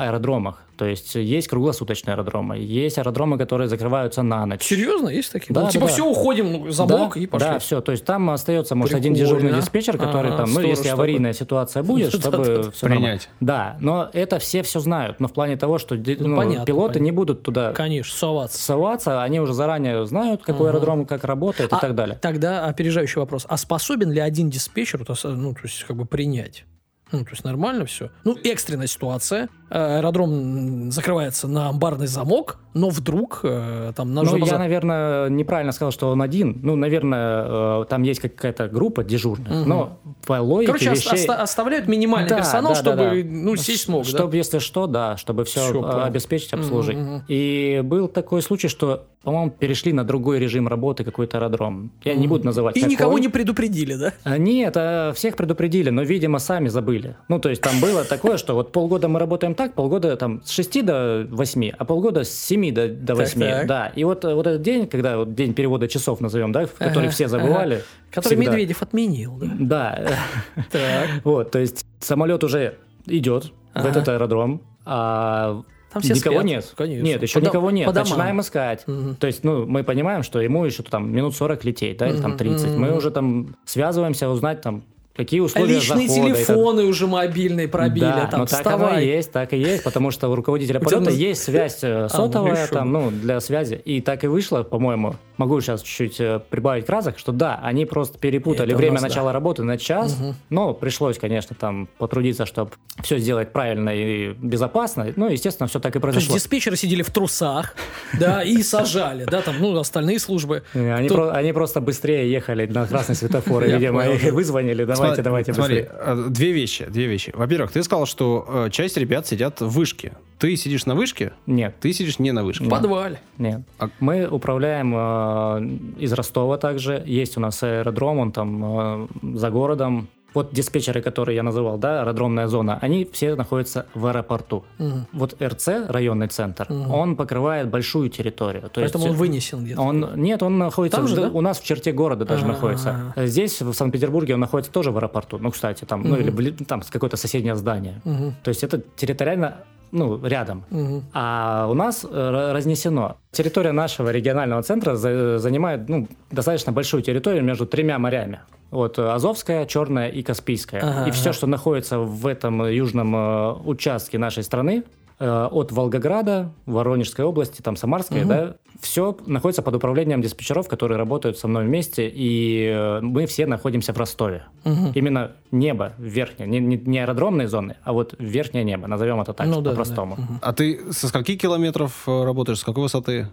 аэродромах. То есть есть круглосуточные аэродромы, есть аэродромы, которые закрываются на ночь. Серьезно, есть такие? Да, Ну, да, типа да. все, уходим, замок да, и пошли. Да, все. То есть там остается, может, один Прикольно. дежурный диспетчер, который Ага, там, ну, если чтобы- аварийная ситуация будет, чтобы все Принять. Да, но это все все знают. Но в плане того, что Ну, ну, пилоты не будут туда Конечно, соваться. соваться, они уже заранее знают, какой аэродром как работает и А так далее. Тогда опережающий вопрос. А способен ли один диспетчер, ну, то есть, как бы принять? Ну, то есть нормально все. Ну, экстренная ситуация. Аэродром закрывается на амбарный замок, но вдруг э, там Ну, нужно... я, наверное, неправильно сказал, что он один. Ну, наверное, э, там есть какая-то группа дежурных, Мгм. но по логике Короче, вещей... оста- оставляют минимальный Да, персонал, да, да, чтобы, да. ну, сесть смог, да? Чтобы, если что, да, чтобы все, понял. обеспечить, обслужить. Мгм. И был такой случай, что, по-моему, перешли на другой режим работы какой-то аэродром. Я не буду называть И какой. никого не предупредили, да? А, Нет, а, всех предупредили, но, видимо, сами забыли. Ну, то есть там было такое, что вот полгода мы работаем так, полгода там с 6 до 8, а полгода с 7 до, до 8. Так-так. Да, и вот, э, вот этот день, когда вот день перевода часов назовем, да, в который Ага, все забывали. Который всегда. Медведев отменил, да? Да, Так. вот, то есть самолет уже идет в Ага. этот аэродром, а Там все никого спят, нет. конечно. Нет, еще По никого нет. по домам. Начинаем искать. Мгм. То есть, ну, мы понимаем, что ему еще там минут 40 лететь, да, или там Мгм, 30. Мы мгм. уже там связываемся, узнать там, какие условия Личные захода телефоны уже мобильные пробили, да, там, но так оно и вставай. есть, так и есть, потому что у руководителя полета есть связь э, сотовая, хорошо. там, ну, для связи. И так и вышло, по-моему. Могу сейчас чуть-чуть э, прибавить красок, что да, они просто перепутали время да. начала работы на час, но пришлось, конечно, там потрудиться, чтобы все сделать правильно и безопасно. Ну, естественно, все так и То есть произошло. диспетчеры сидели в трусах, да, и сажали, да, там, ну, остальные службы. Э, Они, просто быстрее ехали на красный светофор, и, видимо, их вызвонили, давайте, давайте Смотри, быстрее. э, две вещи, две вещи. Во-первых, ты сказал, что э, часть ребят сидят в вышке. Ты сидишь на вышке, Нет, ты сидишь не на вышке. В подвале. Нет. А- Мы управляем э, из Ростова также. Есть у нас аэродром, он там э, за городом. Вот диспетчеры, которые я называл, да, аэродромная зона, они все находятся в аэропорту. Мгм. Вот РЦ, районный центр, Мгм. он покрывает большую территорию. То Поэтому есть, он вынесен где-то. он, нет, он находится Там же, да? у нас в черте города даже А, находится. Здесь, в Санкт-Петербурге, он находится тоже в аэропорту. Ну, кстати, там, ну, Мгм. или там какое-то соседнее здание. Мгм. То есть это территориально, ну, рядом. Мгм. А у нас э, ра- разнесено. Территория нашего регионального центра за- занимает ну, достаточно большую территорию между тремя морями. Вот э, Азовская, Черная и Каспийская. Ага, и все, ага. что находится в этом э, южном э, участке нашей страны, э, от Волгограда, Воронежской области, там Самарской, Мгм. да, все находится под управлением диспетчеров, которые работают со мной вместе, и э, мы все находимся в Ростове. Мгм. Именно небо верхнее, не, не, не аэродромные зоны, а вот верхнее небо, назовем это так, Ну да, да, по-простому. да. Мгм. А ты со скольки километров работаешь, с какой высоты?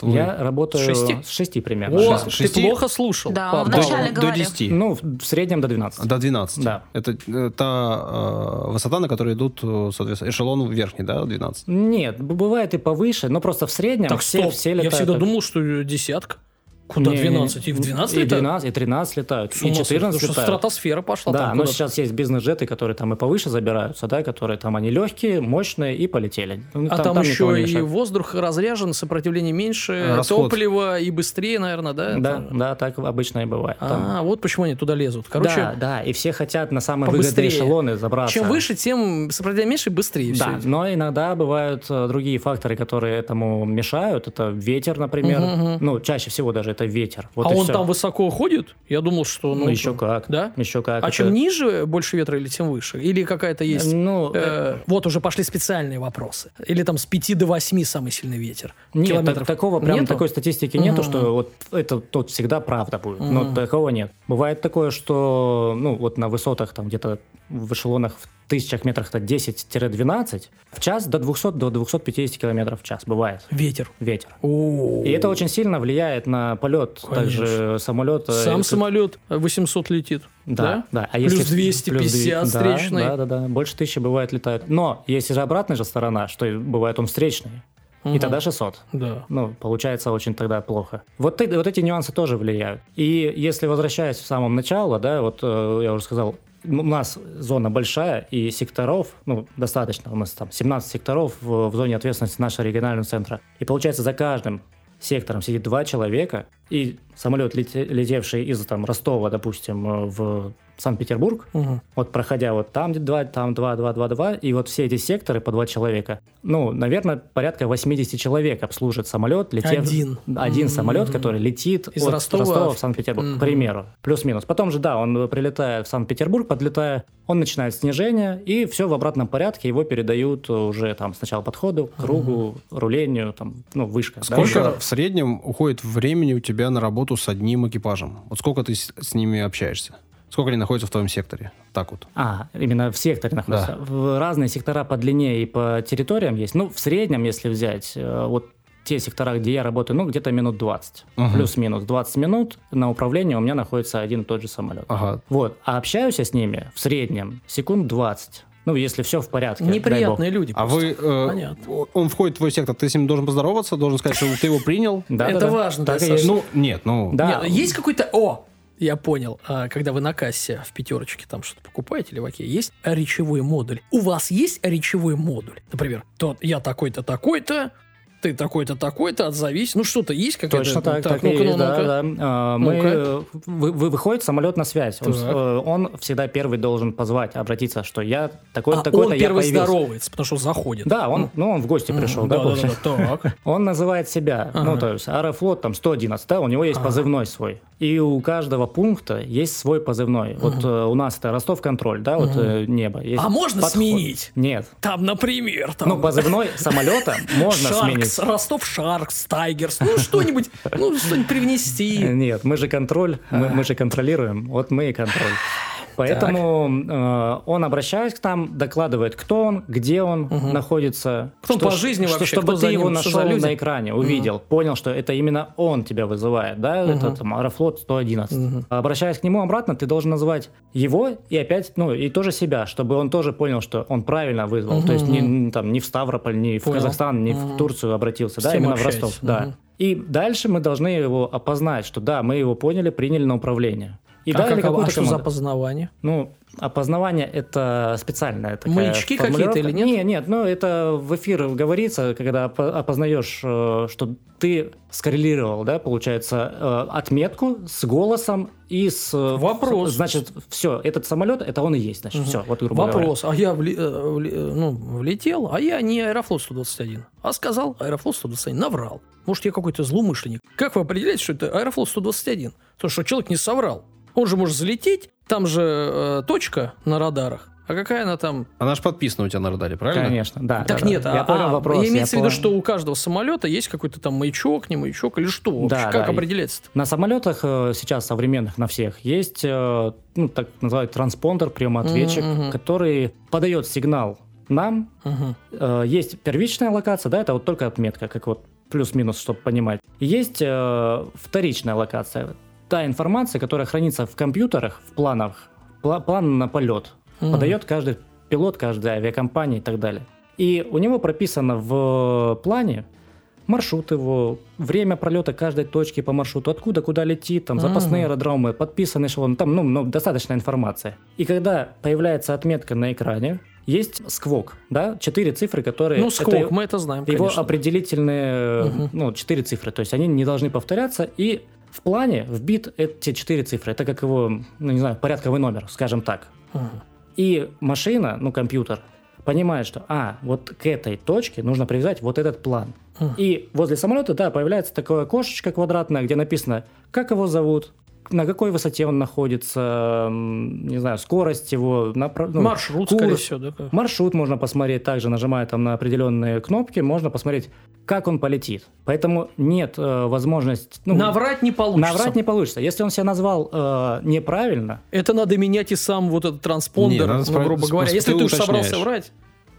Твой- Я работаю шести? с 6 примерно. О, Шесть- ты шести? плохо слушал. Да, вначале до, до говорил. 10. Ну, в среднем до 12. До 12. Да. Это э, та э, высота, на которой идут, э, соответственно, эшелон верхний, да, 12. Нет, бывает и повыше, но просто в среднем Так, все, стоп. все Я летают. всегда так. думал, что десятка. Куда Не, 12? И в 12 и летают? 12, и 13 летают, С и ума сойти, 14 потому что летают. стратосфера пошла Да, там но сейчас есть бизнес-джеты, которые там и повыше забираются, да, которые там они легкие, мощные и полетели. Ну, А там, никого еще и воздух разряжен, сопротивление меньше, Расход. топливо и быстрее, наверное, да? Да, Там- да, так обычно и бывает. Там- А, вот почему они туда лезут. Короче, да, да, и все хотят на самые побыстрее. выгодные эшелоны забраться. чем выше, тем сопротивление меньше и быстрее Да, все. но иногда бывают э, другие факторы, которые этому мешают. Это ветер, например. Мгм, мгм. Ну, чаще всего даже это ветер. Вот а он всё. там высоко ходит? Я думал, что... Ну, еще как. Да? Еще как. А Это- чем ниже, больше ветра или тем выше? Или какая-то есть... Ну, э, вот уже пошли специальные вопросы. Или там с 5 до 8 самый сильный ветер? Нет, так- такого прям нету? такой статистики нету, Мгм. что вот это тут всегда правда будет. Но такого нет. Бывает такое, что ну вот на высотах там где-то в эшелонах в тысячах метрах это 10-12 в час до 200 до 250 километров в час бывает Ветер. ветер. О, И это очень сильно влияет на полет Конечно. также самолета. Сам самолет 800 летит. Да, да. А Плюс если 250 да, встречный. Да, да, да. Больше тысячи бывает летают. Но есть же обратная же сторона, что и бывает он встречный. И Мгм. тогда 600. Да. Ну, получается очень тогда плохо. Вот, вот эти нюансы тоже влияют. И если возвращаясь в самом начало, да, вот э, я уже сказал, у нас зона большая, и секторов, ну, достаточно. У нас там 17 секторов в, в зоне ответственности нашего регионального центра. И получается, за каждым сектором сидит два человека, и самолет, лете- летевший из там, Ростова, допустим, э, в Санкт-Петербург, Мгм. вот проходя вот там два, там два, два, два, два, и вот все эти секторы по два человека, ну, наверное, порядка 80 человек обслужит самолет, летев... Один. Один Мгм. самолет, который летит Из от Ростова Ростова, в- Санкт-Петербург, Мгм. к примеру, плюс-минус. Потом же, да, он прилетает в Санкт-Петербург, подлетая, он начинает снижение, и все в обратном порядке, его передают уже там сначала подходу, кругу, рулению, там, ну, вышка. да, Сколько уже. в среднем уходит времени у тебя на работу с одним экипажем? Вот сколько ты с, с ними общаешься? Сколько они находятся в твоем секторе? Так вот. А, именно в секторе находится. В разные сектора по длине и по территориям есть. Ну, в среднем, если взять, э, вот те сектора, где я работаю, ну, где-то минут 20. Мгм. Плюс-минус 20 минут на управление у меня находится один и тот же самолет. Ага. Вот. А общаюсь я с ними в среднем секунд 20. Ну, если все в порядке. дай бог. Неприятные люди. А просто. вы... э, Понятно. он входит в твой сектор, ты с ним должен поздороваться, должен сказать, что ты его принял? Да, Это да, да. важно, Так да? Ну, нет, ну... Да. Нет, есть какой-то... О! Я понял. А, Когда вы на кассе в пятерочке там что-то покупаете или в Оке, есть речевой модуль. У вас есть речевой модуль? Например, тот я такой-то, такой-то, ты такой-то, такой-то, отзовись. Ну, что-то есть какая-то... Точно так, так, и ну-ка, есть, ну, да, ну-ка. да. А, Мы, Ну-ка. вы- вы- выходит самолет на связь. Он, Так. э, он всегда первый должен позвать, обратиться, что я такой-то, А такой-то, он я первый появился. здоровается, потому что заходит. Да, он, ну, он в гости пришел, да, да, да, так. Он называет себя, ну, то есть Аэрофлот там 111, да, у него есть позывной свой. И у каждого пункта есть свой позывной. Вот э, у нас это Ростов-контроль, да, вот э, небо. Есть А можно подход. сменить? Нет. Там, например, там... Ну, позывной самолета можно Шаркс. Ростов Шаркс, Тайгерс, ну что-нибудь, ну что-нибудь привнести. Нет, мы же контроль, мы, мы же контролируем. Вот мы и контроль. Поэтому э, он, обращаясь к нам, докладывает, кто он, где он находится. Кто он по жизни что, вообще, Чтобы кто ты его ним, что нашел на экране, увидел, понял, что это именно он тебя вызывает, да, это там Аэрофлот 111. Обращаясь к нему обратно, ты должен назвать его и опять, ну, и тоже себя, чтобы он тоже понял, что он правильно вызвал. То есть не, там, не в Ставрополь, не в Понял. Казахстан, не в Турцию обратился, С да, именно в общаетесь. Ростов. Да. Мгм. И дальше мы должны его опознать, что да, мы его поняли, приняли на управление. И а дали как- а что за опознавание? Ну, опознание это специальная такая Маячки какие-то или нет? Нет, нет, ну это в эфир говорится, когда опо- опознаешь, э, что ты скоррелировал, да, получается, э, отметку с голосом и с... э, Вопрос. Значит, все, этот самолет, это он и есть, значит, все, вот грубо говоря. Вопрос, а я вли- вли- ну, влетел, а я не Аэрофлот 121, а сказал Аэрофлот 121, наврал. Может, я какой-то злоумышленник. Как вы определяете, что это Аэрофлот 121? То, что человек не соврал. Он же может залететь, там же э, точка на радарах. А какая она там? Она же подписана у тебя на радаре, правильно? Конечно, да. так да, да. нет, я а, понял а, вопрос. я имеется в виду, понял. что у каждого самолета есть какой-то там маячок, не маячок или что? вообще? Да, как да, определяется На самолетах э, сейчас современных на всех есть, э, ну, так называют транспондер, приемоответчик, Мгм, мгм. который подает сигнал нам. Э, есть первичная локация, да, это вот только отметка, как вот плюс-минус, чтобы понимать. Есть э, вторичная локация, та информация, которая хранится в компьютерах, в планах, пла- план на полет, Мгм. подает каждый пилот, каждая авиакомпания и так далее. И у него прописано в плане маршрут его, время пролета каждой точки по маршруту, откуда, куда летит, там, запасные Мгм. аэродромы, подписанный эшелон, там, ну, ну, достаточно информации. И когда появляется отметка на экране, есть сквок, да, четыре цифры, которые... Ну, это скок, мы это знаем, его конечно. определительные, Мгм. ну, четыре цифры, то есть они не должны повторяться, и в плане вбит эти четыре цифры. Это как его, ну, не знаю, порядковый номер, скажем так. И машина, ну, компьютер, понимает, что, а, вот к этой точке нужно привязать вот этот план. И возле самолета, да, появляется такое окошечко квадратное, где написано, как его зовут, на какой высоте он находится, не знаю, скорость его, напра- ну, Маршрут, курс. скорее всего, да? как? Маршрут можно посмотреть, также нажимая там на определенные кнопки, можно посмотреть, как он полетит. Поэтому нет э, возможности... ну, Наврать не получится. наврать не получится. Если он себя назвал э, неправильно, Это надо менять и сам вот этот транспондер, Не, ну, справ- грубо говоря. Если ты ты уж собрался врать,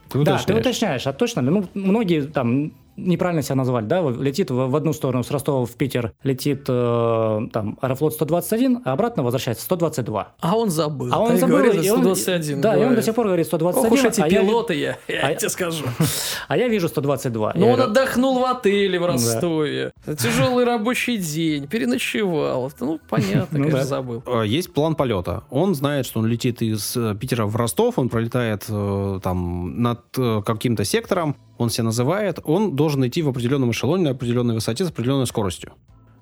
Ты да, ты уточняешь. уточняешь, а точно ли? Ну, многие там неправильно себя назвали, да, летит в, в одну сторону с Ростова в Питер, летит э, там Аэрофлот 121, а обратно возвращается 122. а он забыл. А он забыл, говорит, и он, 121. да, и он до сих пор говорит 121, Ох уж эти а, я, пилоты я, я а- тебе скажу. а я вижу 122. Ну, Я он говорю, отдохнул в отеле в Ростове. Тяжелый рабочий день, переночевал. Ну, понятно, Ну конечно, да. забыл. Э, Есть план полета. Он знает, что он летит из э, Питера в Ростов, он пролетает э, там над э, каким-то сектором, он себя называет, он должен идти в определенном эшелоне на определенной высоте с определенной скоростью.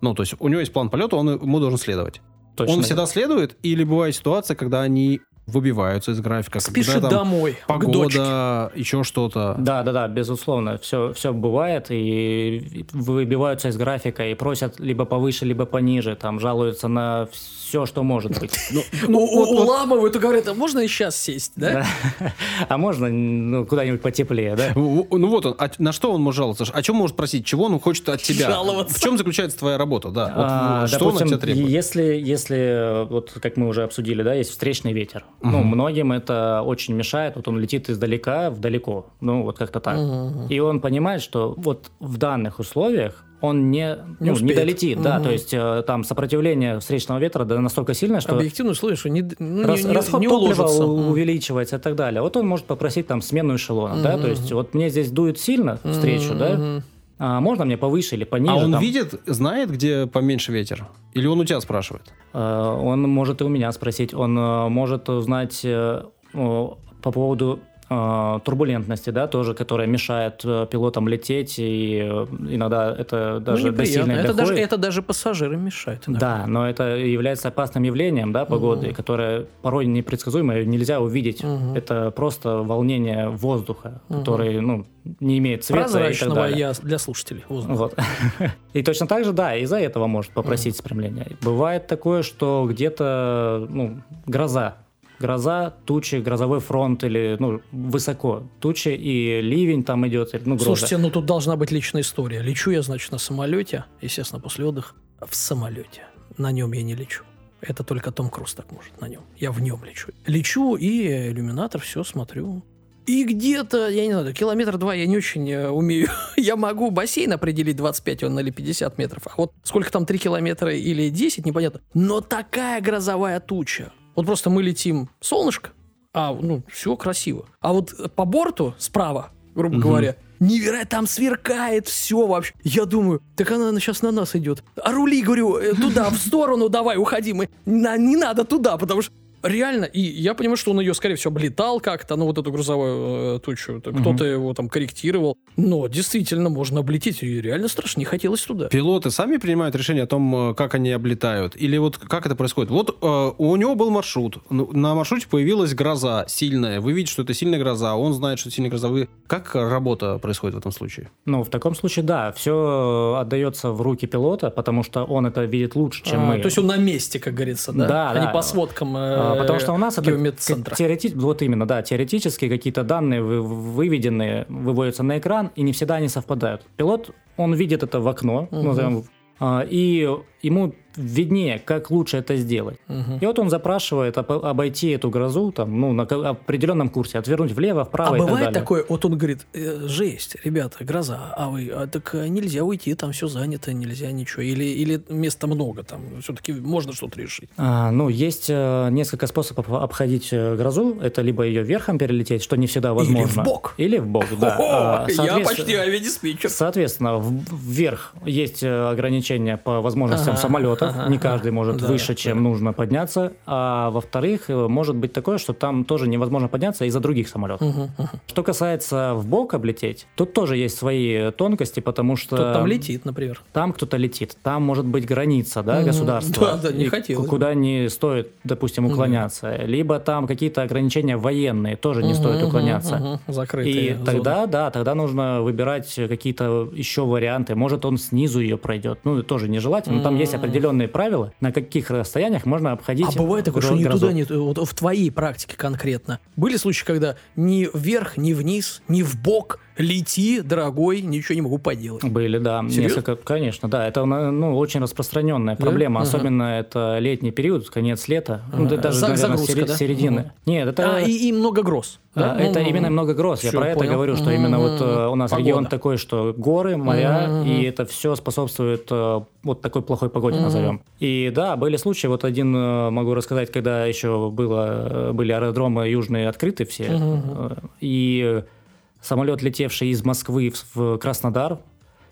Ну, то есть у него есть план полета, он ему должен следовать. точно. Он всегда следует, или бывает ситуация, когда они выбиваются из графика. Спешит когда там домой, к дочке. Погода, еще что-то. Да, да, да, безусловно, все, все бывает, и выбиваются из графика, и просят либо повыше, либо пониже, там, жалуются на все, что может быть. Ну, Ну, у- уламывают и говорят, а можно и сейчас сесть, да? А можно ну, куда-нибудь потеплее, да? Ну ну вот он, а на что он может жаловаться? О чем может просить? Чего он хочет от тебя? Жаловаться. В чем заключается твоя работа? Да. А, что он от тебя требует? Если, если, вот как мы уже обсудили, да, есть встречный ветер. Ну, многим это очень мешает. Вот он летит издалека вдалеко. Ну, вот как-то так. И он понимает, что вот в данных условиях он не, Не ну, успеет. долетит. Да, Мгм. то есть э, там сопротивление встречного ветра да, настолько сильное, что Объективно условие, что не, ну, рас- не, не- расход не топлива уложится. увеличивается и так далее. Вот он может попросить там смену эшелона, да, то есть вот мне здесь дует сильно встречу, да, Мгм. А можно мне повыше или пониже? А он там? видит, знает, где поменьше ветер? Или он у тебя спрашивает? Э, Он может и у меня спросить, он э, может узнать э, по поводу турбулентности, да, тоже, которая мешает э, пилотам лететь, и э, иногда это Ну, даже до неприятно. сильной это, даже, это даже пассажирам мешает. иногда. Да, но это является опасным явлением, да, погоды, которое порой непредсказуемое, нельзя увидеть. Мгм. Это просто волнение воздуха, который, ну, не имеет цвета и так Прозрачного далее. я для слушателей. воздуха. Вот. И точно так же, да, из-за этого может попросить спрямление. Бывает такое, что где-то, ну, гроза. Гроза, тучи, грозовой фронт или, ну, высоко. Тучи и ливень там идет, ну, гроза. Слушайте, ну тут должна быть личная история. Лечу я, значит, на самолете, естественно, после отдыха, в самолете. На нем я не лечу. Это только Том Круз так может на нем. Я в нем лечу. Лечу и иллюминатор, все смотрю. И где-то, я не знаю, километр два я не очень э, умею. я могу бассейн определить 25 он или 50 метров. А вот сколько там 3 километра или 10, непонятно. Но такая грозовая туча. Вот просто мы летим солнышко, а, ну, все красиво. А вот по борту справа, грубо говоря, невероятно там сверкает все вообще. Я думаю, так она сейчас на нас идет. А рули, говорю, э, туда, в сторону давай, уходи. Мы, на- не надо туда, потому что Реально, и я понимаю, что он ее, скорее всего, облетал как-то, ну, вот эту грузовую э, тучу, то кто-то его там корректировал, но действительно можно облететь, и реально страшно, не хотелось туда. Пилоты сами принимают решение о том, э, как они облетают? Или вот как это происходит? Вот э, у него был маршрут. Ну, На маршруте появилась гроза сильная. Вы видите, что это сильная гроза. Он знает, что это сильная гроза. Вы... Как работа происходит в этом случае? Ну, в таком случае, да, все отдается в руки пилота, потому что он это видит лучше, чем А, мы. То есть он на месте, как говорится, да? Да, а не да. по сводкам А, э, Потому что у нас это теоретически, вот именно, да, теоретически какие-то данные вы- выведенные выводятся на экран, и не всегда они совпадают. Пилот, он видит это в окно, назовем, а, и ему виднее, как лучше это сделать. Мгм. И вот он запрашивает об- обойти эту грозу там, ну, на определенном курсе, отвернуть влево, вправо А и так бывает далее. такое, вот он говорит, «Э, жесть, ребята, гроза, а вы, а так э, нельзя уйти, там все занято, нельзя ничего, или, или места много, там все-таки можно что-то решить. А, ну, есть э, несколько способов обходить э, грозу. Это либо ее верхом перелететь, что не всегда возможно. вбок. Или в бок, да. А, я почти авиадиспетчер. Соответственно, в- вверх есть ограничения по возможности Ага, самолетов. ага, Не каждый может Да, выше, чем да. нужно подняться. А во-вторых, э, может быть такое, что там тоже невозможно подняться из-за других самолетов. Что касается в бок облететь, тут тоже есть свои тонкости, потому что Кто там летит, например. там кто-то летит, там может быть граница, да, Мгм. государства, Да, да, не хотелось ку- куда не стоит, допустим, уклоняться, либо там какие-то ограничения военные, тоже не стоит уклоняться. Закрытые И зоны. тогда, да, тогда нужно выбирать какие-то еще варианты. Может, он снизу ее пройдет. Ну, тоже нежелательно. Но там есть определенные правила, на каких расстояниях можно обходить. А бывает такое, что ни туда, ни вот в твоей практике конкретно. Были случаи, когда ни вверх, ни вниз, ни в бок лети, дорогой, ничего не могу поделать. Были, да, несколько, конечно, да, это ну, очень распространенная Да? проблема, Ага. особенно это летний период, конец лета, ну, Ага. да, даже, За- наверное, загрузка, да? середины. Мгм. Нет, это... А, и, и много гроз. да? А, Это Мгм. именно много гроз. Я Всё, про это понял. говорю, что именно вот э, у нас Погода. регион такой, что горы, моря, Мгм. и это все способствует э, вот такой плохой погоде, Мгм. назовем. И да, были случаи, вот один э, могу рассказать, когда еще было, э, были аэродромы южные открыты все, э, и самолет, летевший из Москвы в- Краснодар,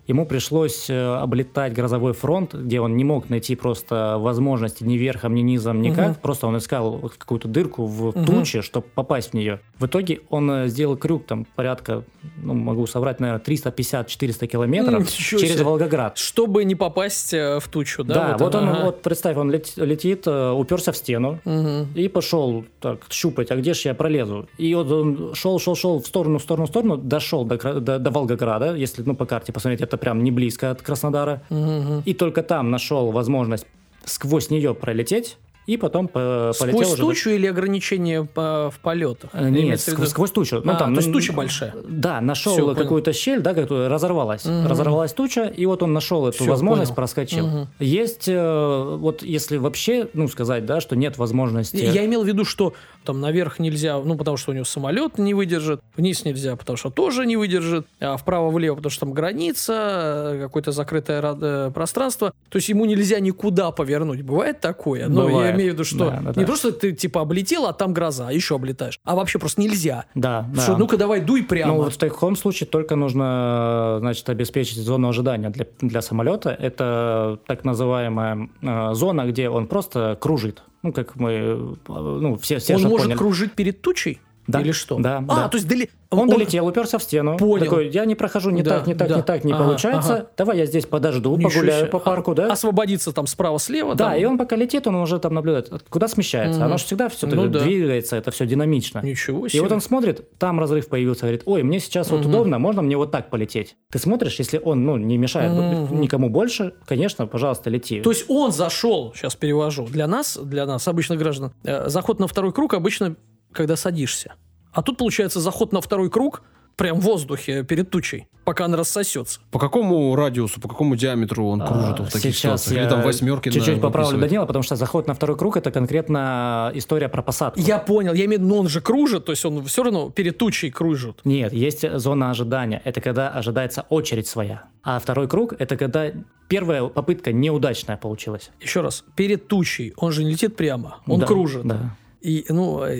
Ему пришлось э, облетать грозовой фронт, где он не мог найти просто возможности ни верхом, ни низом, никак. Мгм. Просто он искал вот какую-то дырку в Мгм. туче, чтобы попасть в нее. В итоге он э, сделал крюк там порядка, ну, могу соврать, наверное, 350-400 километров Ничего через себе. Волгоград. Чтобы не попасть э, в тучу, да? Да, вот, он, ага. вот представь, он лет- летит, уперся в стену, Мгм. и пошел так щупать, а где же я пролезу? И вот он шел, шел, шел в сторону, в сторону, в сторону, дошел до, до, до Волгограда, если ну, по карте посмотреть, это прям не близко от Краснодара. Мгм. И только там нашел возможность сквозь нее пролететь, и потом по- полетел Сквозь уже... тучу или ограничение по- в полетах? Э, Нет, в виду- сквозь, сквозь тучу. Ну, А, там, то есть ну, туча большая. Да, нашел какую-то щель, да, которая разорвалась. Мгм. Разорвалась туча, и вот он нашел эту Всё, возможность, понял. проскочил. Мгм. Есть, э, вот если вообще, ну, сказать, да, что нет возможности... Я имел в виду, что там наверх нельзя, ну, потому что у него самолет не выдержит, вниз нельзя, потому что тоже не выдержит, а вправо-влево, потому что там граница, э, какое-то закрытое э, пространство. То есть ему нельзя никуда повернуть. Бывает такое? Но я Бывает. имею в виду, что Да, да, не да. просто ты типа облетел, а там гроза, а еще облетаешь. А вообще просто нельзя. Да, да. Что, ну-ка давай дуй прямо. Ну, вот в таком случае только нужно, значит, обеспечить зону ожидания для, для самолета. Это так называемая э, зона, где он просто кружит. Ну, как мы, э, ну, все, все Он же может поняли. кружить перед тучей? Да, Или что? да, А, да. то есть дали... Он, долетел, уперся в стену. Понял. Такой, я не прохожу, не Да, так, не так, да. не так, не Ага, получается. ага. Давай я здесь подожду, Ничего погуляю себе. по парку, да? Освободиться там справа-слева. Да, там. и он пока летит, он уже там наблюдает, куда смещается. Мгм. Оно же всегда все Ну да. двигается, это все динамично. Ничего И себе. вот он смотрит, там разрыв появился, говорит, ой, мне сейчас вот Мгм. удобно, можно мне вот так полететь? Ты смотришь, если он, ну, не мешает Мгм. никому больше, конечно, пожалуйста, лети. То есть он зашел, сейчас перевожу, для нас, для нас, обычных граждан, э, заход на второй круг обычно, когда садишься. А тут, получается, заход на второй круг прям в воздухе перед тучей, пока она рассосется. По какому радиусу, по какому диаметру он кружит А, в таких Сейчас ситуациях? Или там восьмерки Чуть-чуть на- поправлю? Данила, потому что заход на второй круг это конкретно история про посадку. Я понял, я имею в виду, но он же кружит, то есть он все равно перед тучей кружит. Нет, есть зона ожидания. Это когда ожидается очередь своя. А второй круг – это когда первая попытка неудачная получилась. Еще раз, перед тучей, он же не летит прямо, он Да, кружит. Да, И, ну, э,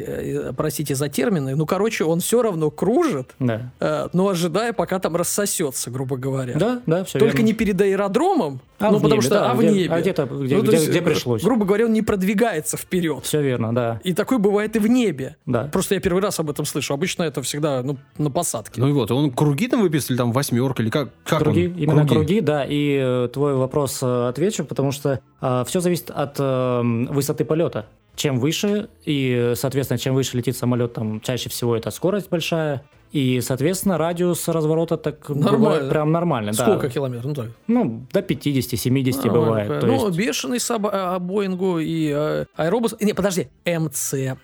э, простите за термины, ну, короче, он все равно кружит, да. э, но ожидая, пока там рассосется, грубо говоря. Да, да, все Только не перед аэродромом, А ну, потому небе, что, да, а в где- небе. а где-то, где- Ну, где- есть, где э, пришлось. Грубо говоря, он не продвигается вперед. Все верно, да. И такой бывает и в небе. Да. Просто я первый раз об этом слышу. Обычно это всегда ну, на посадке. Ну и вот, он круги там выписывали, там восьмерка, или как? как Круги, он? именно круги? да. И э, твой вопрос э, отвечу, потому что все зависит от э, высоты полета. Чем выше, и, соответственно, чем выше летит самолет, там чаще всего это скорость большая. И, соответственно, радиус разворота так Нормально. бывает прям нормальный. да. Сколько километров? Ну, так. Ну, до 50-70 Нормально. бывает. То ну, есть- бешеный Саб- а, Боингу и э, аэробус... Не, подожди. МЦ, э,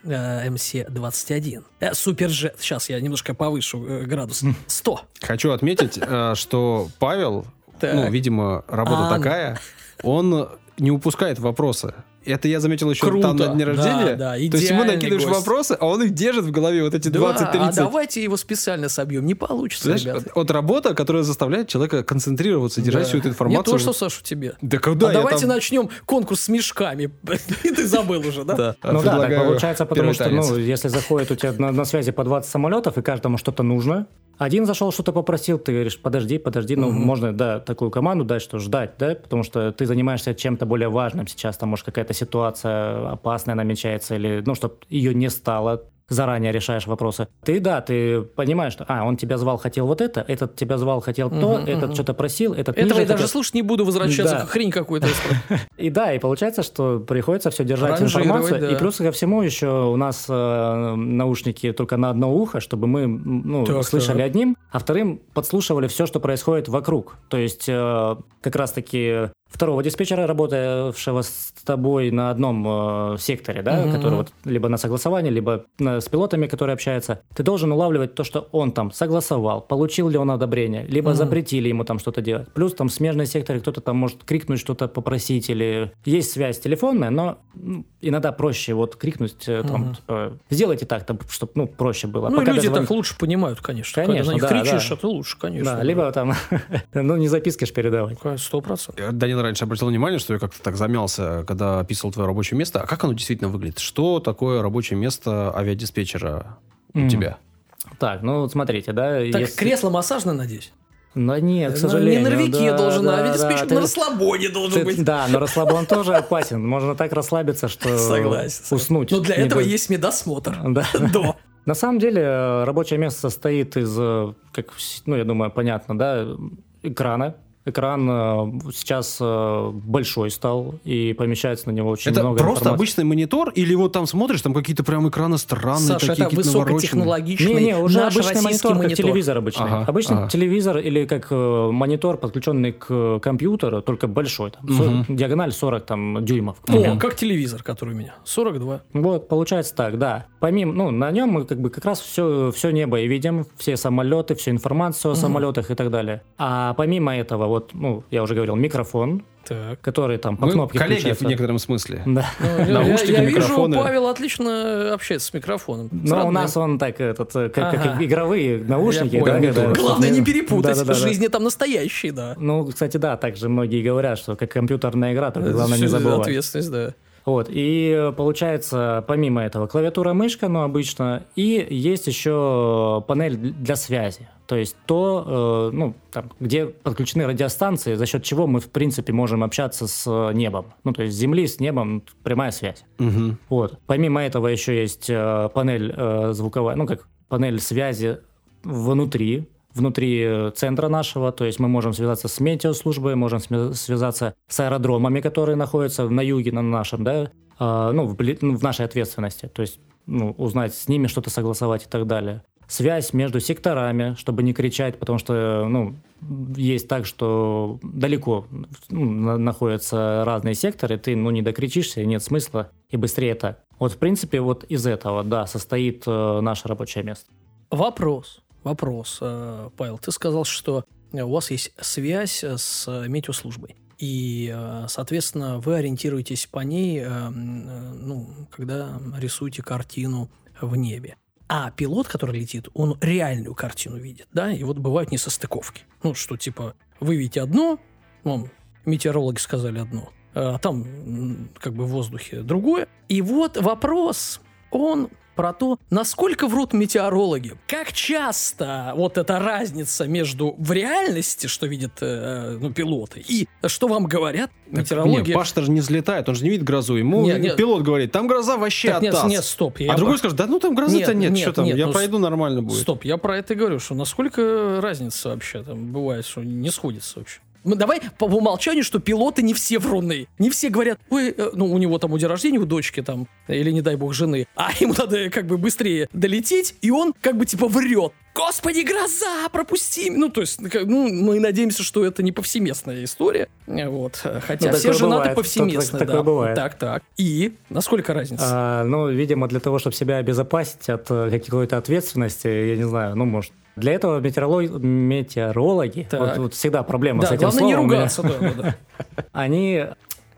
МС-21. Э, Суперджет. Сейчас я немножко повышу э, градус. 100. Хочу отметить, э, что Павел, ну, видимо, работа А, такая, он не упускает вопросы. Это я заметил еще Круто. там на дне Да, рождения. да, То есть ему накидываешь гость. вопросы, а он их держит в голове, вот эти Да, 20-30. а давайте его специально собьем. Не получится, Знаешь, ребята. вот, вот работа, которая заставляет человека концентрироваться, держать Да. всю эту Не информацию. то, что, Саша, тебе. Да когда а давайте там- начнем конкурс с мешками. И ты забыл уже, да? Да. Ну да, так получается, потому что, ну, если заходит у тебя на, на связи по 20 самолетов, и каждому что-то нужно, один зашел, что-то попросил, ты говоришь, подожди, подожди, ну, Мгм. можно, да, такую команду дать, что ждать, да, потому что ты занимаешься чем-то более важным сейчас, там, может, какая-то ситуация опасная намечается, или, ну, чтобы ее не стало, заранее решаешь вопросы. Ты, да, ты понимаешь, что, а, он тебя звал, хотел вот это, этот тебя звал, хотел то, Мгм, этот мгм. что-то просил, этот Этого ниже я даже хотел. слушать не буду, возвращаться Да. к хрень какой-то. И да, и получается, что приходится все держать информацию. да. И плюс ко всему еще у нас э, наушники только на одно ухо, чтобы мы ну, Так, слышали так. одним, а вторым подслушивали все, что происходит вокруг. То есть э, как раз-таки второго диспетчера, работавшего с тобой на одном э, секторе, да, Мгм. который вот либо на согласовании, либо на- с пилотами, которые общаются, ты должен улавливать то, что он там согласовал, получил ли он одобрение, либо Мгм. запретили ему там что-то делать. Плюс там в смежной секторе кто-то там может крикнуть что-то, попросить, или есть связь телефонная, но ну, иногда проще вот крикнуть, э, там, Мгм. типа, сделайте так, чтобы ну, проще было. Ну, Пока люди дозвонить- так лучше понимают, конечно. Конечно, Когда на них да, кричишь, да. это лучше, конечно. Да, либо там, ну, не записки ж передавать. Сто процентов. Я, Данил раньше обратил внимание, что я как-то так замялся, когда описывал твое рабочее место. А как оно действительно выглядит? Что такое рабочее место авиадиспетчера у Мгм. тебя? Так, ну вот смотрите, да. Так, если- кресло массажное, надеюсь? Ну, нет, к сожалению. Не на рвике да, должен, да, а авиадиспетчер да, на ты- расслабоне должен ты- быть. Да, но расслабон тоже опасен. Можно так расслабиться, что Согласен. уснуть. Но для этого будет. есть медосмотр. Да. До. На самом деле э, рабочее место состоит из, э, как, ну, я думаю, понятно, да, экрана. Экран э, сейчас э, большой стал, и помещается на него очень это много просто информации. обычный монитор? Или вот там смотришь, там какие-то прям экраны странные, Саша, такие это высокотехнологичный Не, не, уже наш обычный российский монитор, как монитор. телевизор обычный. Ага, обычный ага. телевизор или как э, монитор, подключенный к компьютеру, только большой. Там, Мгм. со- диагональ 40 там, дюймов. О, примеру. как телевизор, который у меня. 42. Вот, получается так, да. Помимо, ну, на нем мы как бы как раз все, все небо и видим, все самолеты, всю информацию о Мгм. самолетах и так далее. А помимо этого, вот, ну, я уже говорил, микрофон, Так. который там по Мы кнопке коллеги включается. в некотором смысле. Да. Ну, я- я, Наушники, я вижу, микрофоны. Павел отлично общается с микрофоном. Но у нас он так, этот, как, как Ага. игровые наушники. Я да, понял. когда- Главное не перепутать. Да-да-да-да. В жизни там настоящие, да. Ну, кстати, да, также многие говорят, что как компьютерная игра, только главное не забывать. Ответственность, да. Вот, и получается, помимо этого, клавиатура, мышка, ну, обычно, и есть еще панель для связи. То есть то, э, ну, там, где подключены радиостанции, за счет чего мы, в принципе, можем общаться с небом. Ну, то есть с Земли с небом прямая связь. Мгм. Вот. Помимо этого еще есть э, панель э, звуковая, ну, как панель связи внутри, внутри э, центра нашего, то есть мы можем связаться с метеослужбой, можем связаться с аэродромами, которые находятся на юге, на нашем, да, а, ну, ну, в нашей ответственности, то есть ну, узнать с ними что-то согласовать и так далее. Связь между секторами, чтобы не кричать, потому что, ну, есть так, что далеко ну, на- находятся разные секторы, ты, ну, не докричишься, нет смысла, и быстрее так. Вот, в принципе, вот из этого, да, состоит э, наше рабочее место. Вопрос. Вопрос. Э, Павел, ты сказал, что у вас есть связь с метеослужбой. И, э, соответственно, вы ориентируетесь по ней, э, ну, когда рисуете картину в небе. А пилот, который летит, он реальную картину видит, да? И вот бывают несостыковки. Ну, что типа, вы видите одно, ну, метеорологи сказали одно, а там как бы в воздухе другое. И вот вопрос, он про то, насколько врут метеорологи. Как часто вот эта разница между в реальности, что видят э, ну, пилоты, и что вам говорят метеорологи. Не, Паша же не взлетает, он же не видит грозу. Ему Нет, нет. пилот говорит, там гроза вообще Так, нет, нет, стоп. А я- другой скажет, да ну там грозы-то Нет, нет, нет, что там, нет, я ну, пройду, нормально будет. Стоп, я про это и говорю, что насколько разница вообще там бывает, что не сходится вообще. Ну, давай по умолчанию, что пилоты не все вруны. Не все говорят, ой, э, ну, у него там у день рождения, у дочки там, или, не дай бог, жены, а ему надо как бы быстрее долететь, и он как бы типа врет. Господи, гроза, пропусти! Ну, то есть, как- ну, мы надеемся, что это не повсеместная история. Вот. Хотя Ну, все такое женаты бывает. повсеместно, Так- такое да. бывает. Так, так. И насколько разница? А, ну, видимо, для того, чтобы себя обезопасить от э, какой-то ответственности, я не знаю, ну, может. Для этого метеоролог- метеорологи, Так. вот, вот всегда проблема да, с этим главное не словом меня, ругаться, да, да, да. они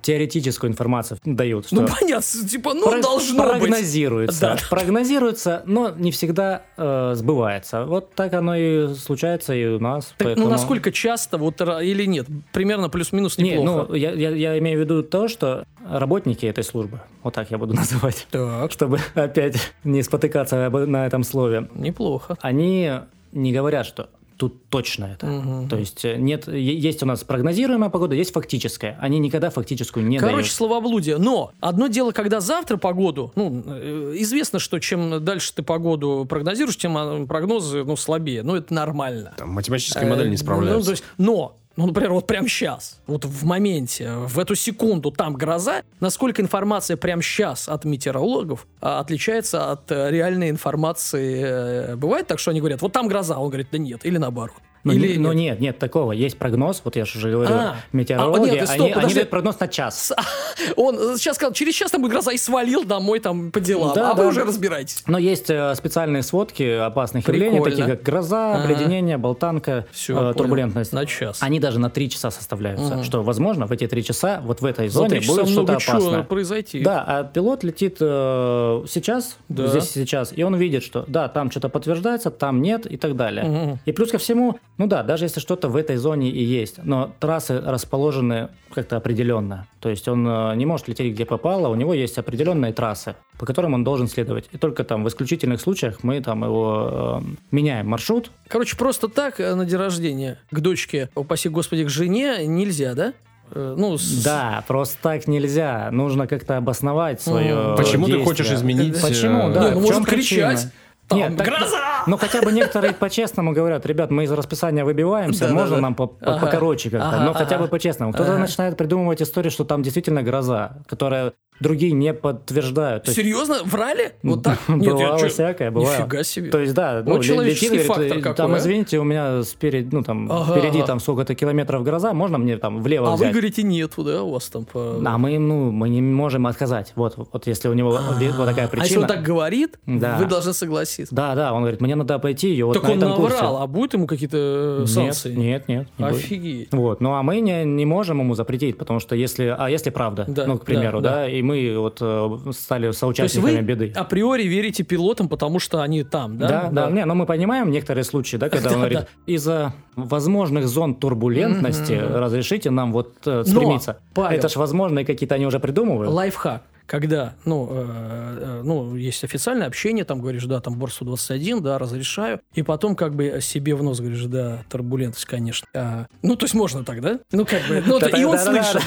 теоретическую информацию дают. Ну, что понятно, типа, ну, Про- должно быть. прогнозируется. Да. Прогнозируется, но не всегда э, сбывается. Вот так оно и случается и у нас. Так, поэтому- Ну, насколько часто, вот или нет? Примерно плюс-минус Не, неплохо. ну, я, я, я имею в виду то, что работники этой службы, вот так я буду называть, Так, чтобы опять не спотыкаться на этом слове, неплохо. они не говорят, что тут точно это. Мгм. То есть э, нет, есть у нас прогнозируемая погода, есть фактическая. Они никогда фактическую не Короче, дают. словоблудие. Но одно дело, когда завтра погоду, ну, э, известно, что чем дальше ты погоду прогнозируешь, тем а, прогнозы, ну, слабее. Ну, это нормально. Там математическая модель Э, не Ну, справляется. то есть, но, ну, например, вот прямо сейчас, вот в моменте, в эту секунду там гроза, насколько информация прямо сейчас от метеорологов а, отличается от э, реальной информации? э, Бывает так, что они говорят, вот там гроза, он говорит, да нет, или наоборот. Но, или но нет, нет такого. Есть прогноз, вот я же уже говорю, А. метеорологи, А, нет, стоп, они, они подожди. дают прогноз на час. Он сейчас сказал, через час там будет гроза, и свалил домой там по делам. Да, а вы да. уже разбираетесь. Но есть э, специальные сводки опасных Прикольно. явлений, такие как гроза, Ага. обледенение, болтанка, Всё, э, турбулентность. На час. Они даже на три часа составляются. Мгм. Что, возможно, в эти три часа вот в этой зоне будет что-то опасное. произойти. Да, а пилот летит э, сейчас, Да. здесь сейчас, и он видит, что да, там что-то подтверждается, там нет и так далее. Мгм. И плюс ко всему, ну да, даже если что-то в этой зоне и есть, но трассы расположены как-то определенно. То есть он э, не может лететь где попало, у него есть определенные трассы, по которым он должен следовать. И только там в исключительных случаях мы там его э, меняем маршрут. Короче, просто так э, на день рождения к дочке, упаси господи, к жене нельзя, да? Э, Ну, с- Да, просто так нельзя. Нужно как-то обосновать свое. Почему ты действие. хочешь изменить? Почему? Да, Не, ну, в можно чем причина? кричать. Там, Нет, так- гроза! Ну, хотя бы некоторые по-честному говорят, ребят, мы из расписания выбиваемся, можно нам по- Ага. покороче как-то, Ага, но хотя ага. бы по-честному. Кто-то начинает придумывать историю, что там действительно гроза, которая другие не подтверждают. Серьезно? Врали? Вот так? Бывало всякое, бывало. Нифига себе. То есть, да, ну, человеческий летит, говорит, фактор э, какой, там, а? извините, у меня спереди, ну, там, Ага, впереди ага. там сколько-то километров гроза, можно мне там влево а вы взять? говорите, нету, да, у вас там по... А мы, ну, мы не можем отказать. Вот, вот если у него вот такая А если он причина. так говорит, Да. вы должны согласиться. Да, да, он говорит, мне надо пойти ее вот так на он этом курсе. наврал, а будет ему какие-то э, санкции? Нет, нет, нет. Офигеть. Вот, ну а мы не, не можем ему запретить, потому что если, а если правда, Да, ну, к примеру, да. и мы вот э, стали То есть соучастниками вы беды. априори верите пилотам, потому что они там, да? Да, да, не, но мы понимаем некоторые случаи, да, когда он Да, говорит, из-за возможных зон турбулентности разрешите нам вот э, стремиться. Это ж возможные какие-то они уже придумывают. Лайфхак. Когда, ну, э, э, ну, есть официальное общение, там говоришь, да, там борт 121, да, разрешаю, и потом как бы себе в нос говоришь, да, турбулентность, конечно. А, ну, то есть можно так, да? Ну, как бы, ну, и он слышит.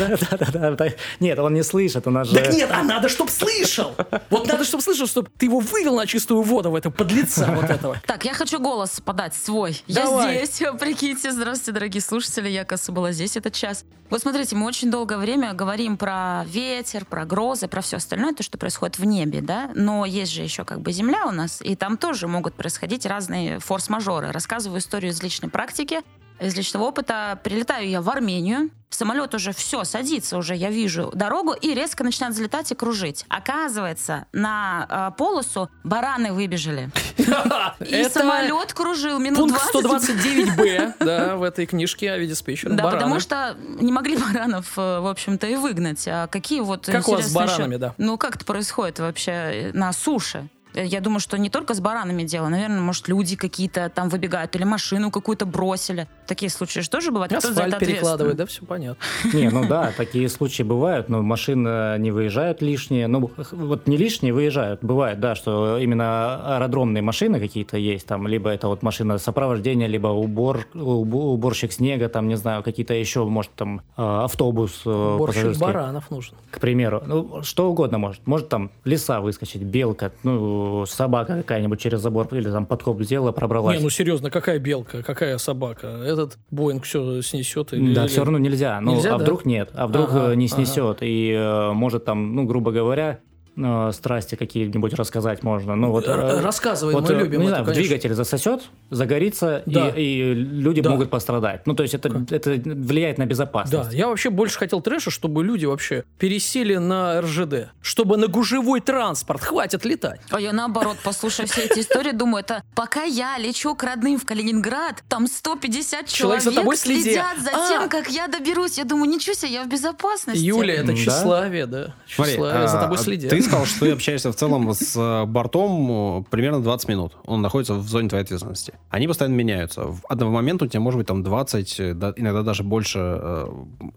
Нет, он не слышит, у нас же... Так нет, а надо, чтоб слышал. Вот надо, чтоб слышал, чтобы ты его вывел на чистую воду в это подлеца вот этого. Так, я хочу голос подать свой. Давай. Я здесь, прикиньте. Здравствуйте, дорогие слушатели. Я, кажется, была здесь этот час. Вот смотрите, мы очень долгое время говорим про ветер, про грозы, про все остальное, то, что происходит в небе, да? Но есть же еще как бы земля у нас, и там тоже могут происходить разные форс-мажоры. Рассказываю историю из личной практики, из личного опыта. Прилетаю я в Армению, самолет уже все, садится уже, я вижу дорогу, и резко начинает взлетать и кружить. Оказывается, на э, полосу бараны выбежали. И самолет кружил минут Пункт 20. 129б, да, в этой книжке о диспетчера. Да, Бараны. потому что не могли баранов, э, в общем-то, и выгнать. А какие вот Как у вас с баранами, да? Ну, как это происходит вообще э, на суше? Э, Я думаю, что не только с баранами дело. Наверное, может, люди какие-то там выбегают или машину какую-то бросили. Такие случаи же тоже бывают. Кто за Асфальт это ответственен? перекладывает, да, все понятно. Не, ну да, такие случаи бывают, но машины не выезжают лишние. Ну, вот не лишние выезжают. Бывает, да, что именно аэродромные машины какие-то есть, там, либо это вот машина сопровождения, либо убор, уб- уборщик снега, там, не знаю, какие-то еще, может, там, э, автобус э, Борщик пассажирский, баранов нужен. к примеру. Ну, что угодно может. Может, там, лиса выскочить, белка, ну, собака какая-нибудь через забор или там подкоп сделала, пробралась. Не, ну серьезно, какая белка, какая собака? Этот Боинг все снесет? Или, Да, или- все равно нельзя. Ну, Нельзя, а да? вдруг нет? А вдруг Ага, э, не ага. снесет? И э, может там, ну, грубо говоря, э, страсти какие-нибудь рассказать можно. Ну, вот, э, Рассказывай, вот, мы э, любим не это, знаю, конечно. двигатель засосет, загорится, и- Да. и, люди Да. могут пострадать. Ну, то есть это, это влияет на Да, безопасность. я вообще больше хотел трэша, чтобы люди вообще пересели на РЖД, чтобы на гужевой транспорт хватит летать. А я наоборот, послушав все эти истории, думаю, это пока я лечу к родным в Калининград, там 150 Человек человек, за тобой следят за А! тем, как я доберусь. Я думаю, ничего себе, я в безопасности. Юля, это Да. тщеславие, да. Тщеславие, за а, тобой следят. Ты сказал, что ты общаешься в целом с э, бортом э, примерно 20 минут. Он находится в зоне твоей ответственности. Они постоянно меняются. В одного момента у тебя может быть там 20, э, да, иногда даже больше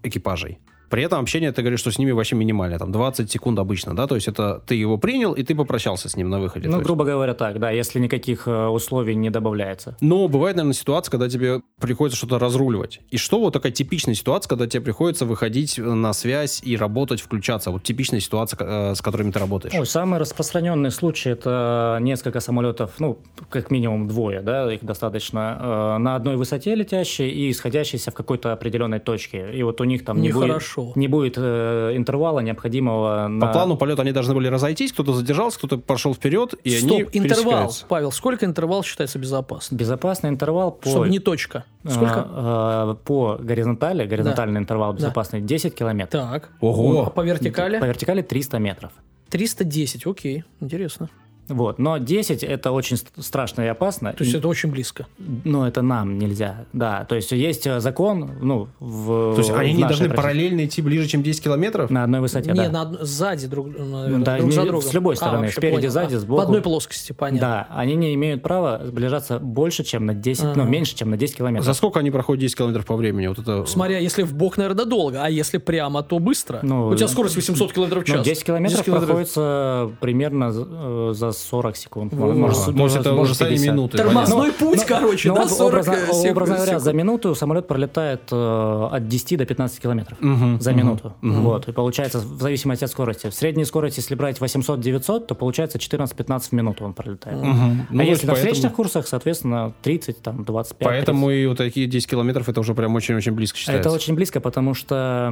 экипажей. При этом общение, ты говоришь, что с ними вообще минимальное, там 20 секунд обычно, да? То есть это ты его принял, и ты попрощался с ним на выходе. Ну, есть- грубо говоря, так, да, если никаких э, условий не добавляется. Но бывает, наверное, ситуация, когда тебе приходится что-то разруливать. И что вот такая типичная ситуация, когда тебе приходится выходить на связь и работать, включаться? Вот типичная ситуация, э, с которыми ты работаешь. Ой, самый распространенный случай это несколько самолетов, ну, как минимум двое, да, их достаточно, э, на одной высоте летящие и исходящиеся в какой-то определенной точке. И вот у них там не, будет, Нехорошо. не будет э, интервала необходимого По на... плану полета они должны были разойтись, кто-то задержался, кто-то пошел вперед, и они Стоп, интервал. пересекаются. Павел, сколько интервал считается безопасным? Безопасный интервал по... Чтобы не точка. Сколько? э, э, по горизонтали, горизонтальный интервал безопасный 10 километров. Так. Ого. А по вертикали? По вертикали 300 метров. 310, окей, интересно. Вот. Но 10 это очень ст- страшно и опасно. То есть это очень близко. Ну, это нам нельзя, да. То есть есть э, закон, ну, в То есть они в не нашей должны России. параллельно идти ближе, чем 10 километров? На одной высоте, не, да. на сзади друг, наверное, Да, друг не- за с другом. любой А, стороны, вообще спереди, понял. сзади, А, сбоку. В одной плоскости, понятно. Да, они не имеют права сближаться больше, чем на 10, ну, Ага. меньше, чем на 10 километров. За сколько они проходят 10 километров по времени? Вот это... Смотря, если в бок, наверное, долго, а если прямо, то быстро. Ну, У тебя скорость 800 км в час. Ну, 10 километров 10 километров. проходится примерно за- э, за 40 секунд. Может, А, то есть это может, уже стали 50. минуты. Тормозной понятно. путь, короче, Ну, да, об- 40 образно, сек- образно говоря, секунд. за минуту самолет пролетает э, от 10 до 15 километров Мгм, за мгм, минуту. мгм. Вот. И получается, в зависимости от скорости. В средней скорости, если брать 800-900, то получается 14-15 в минуту он пролетает. Ну, а есть если на поэтому- встречных курсах, соответственно, 30, там, 25. Поэтому и вот такие 10 километров это уже прям очень-очень близко считается. Это очень близко, потому что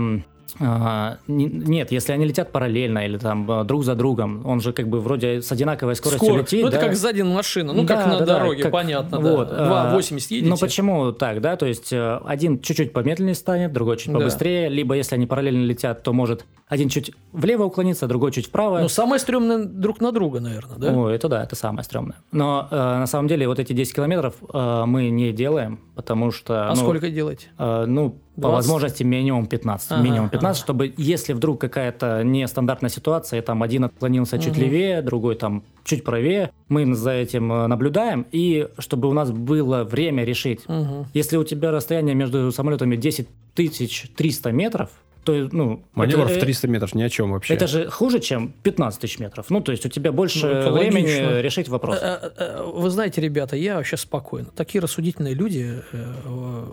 а, не- нет, если они летят параллельно или там а, друг за другом, он же как бы вроде с одинаковой скоростью Скоро. летит. Ну, это да. как сзади машина. Ну, Да, как на да, да, дороге, как- понятно. вот, да. а, 2,80 едете. Ну почему так, да? То есть э, один чуть-чуть помедленнее станет, другой чуть Да. побыстрее, либо если они параллельно летят, то может один чуть влево уклониться, другой чуть вправо. Ну, самое стрёмное друг на друга, наверное, да? О, это да, это самое стрёмное. Но э, на самом деле вот эти 10 километров э, мы не делаем, потому что... а ну, сколько делаете? Э, ну, по 20? возможности минимум 15. Ага, минимум 15, ага. чтобы если вдруг какая-то нестандартная ситуация, там один отклонился чуть Мгм. левее, другой там чуть правее, мы за этим э, наблюдаем, и чтобы у нас было время решить. Мгм. Если у тебя расстояние между самолетами 10 300 метров, то, ну... Маневр это, в э, 300 метров ни о чем вообще. Это же хуже, чем 15 тысяч метров. Ну, то есть у тебя больше Ну, это времени логично. решить вопрос. Э, э, Вы знаете, ребята, я вообще спокойно. Такие рассудительные люди э,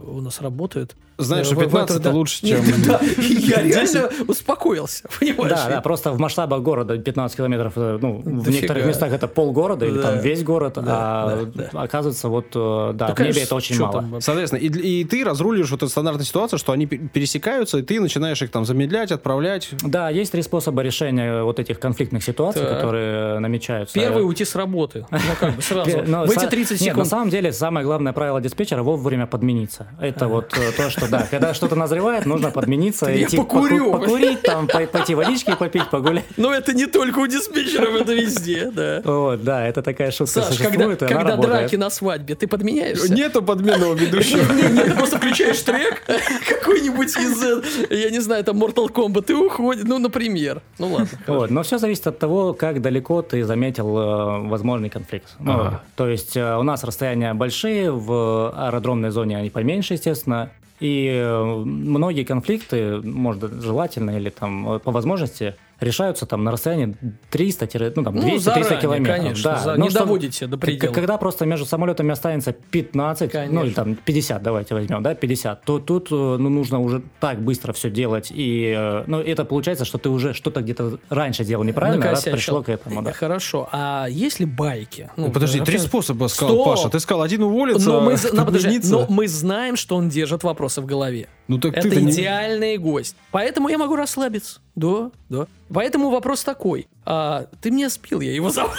у нас работают. Знаешь, Э, что в- в 15 это, лучше, чем... Я реально успокоился, понимаешь? Да, да, просто в масштабах города 15 километров, э, ну, в некоторых местах это полгорода или там весь город, а оказывается, вот, э, да, в небе это очень мало. Соответственно, и, ты разрулишь вот эту стандартную ситуацию, что они пе- пересекаются, и ты начинаешь их там замедлять, отправлять. Да, есть три способа решения вот этих конфликтных ситуаций, Так. которые намечаются. Первый уйти с работы. Ну, как бы сразу. Но В эти са- 30 Нет, на секунд. самом деле самое главное правило диспетчера вовремя подмениться. Это вот э, то, что да, когда что-то назревает, нужно подмениться, Я идти покурю. поку- покурить, там пой- пойти водички попить, погулять. Но это не только у диспетчеров, это везде, да. Вот, да, это такая шутка Саш, когда, и когда драки на свадьбе, ты подменяешься? Нету подменного ведущего. Не, не, ты просто включаешь трек какой-нибудь из, э, я не знаю, там Mortal Kombat и уходит, ну, например. Ну ладно. Вот, но все зависит от того, как далеко ты заметил э, возможный конфликт. Ну, Ага. То есть э, у нас расстояния большие, в аэродромной зоне они поменьше, естественно. И э, многие конфликты, может, желательно или там э, по возможности, решаются там на расстоянии 300, ну, там, 200-300 Ну, заранее, километров. конечно, Да. за- Ну, не что- доводите до предела. Когда просто между самолетами останется 15, ну или Конечно. там 50, давайте возьмем, да, 50, то тут э, ну, нужно уже так быстро все делать. И э, ну, это получается, что ты уже что-то где-то раньше делал неправильно, раз Накосячил. пришло к этому, да. Хорошо. А есть ли байки? Ну, Подожди, три способа сказал Стоп! Паша. Ты сказал, один уволится, Но мы, з- ну, подожди, но мы знаем, что он держит вопросы в голове. Ну так Это ты-то не- идеальный гость. Поэтому я могу расслабиться. Да, да. Поэтому вопрос такой. а, ты меня спил, я его зову.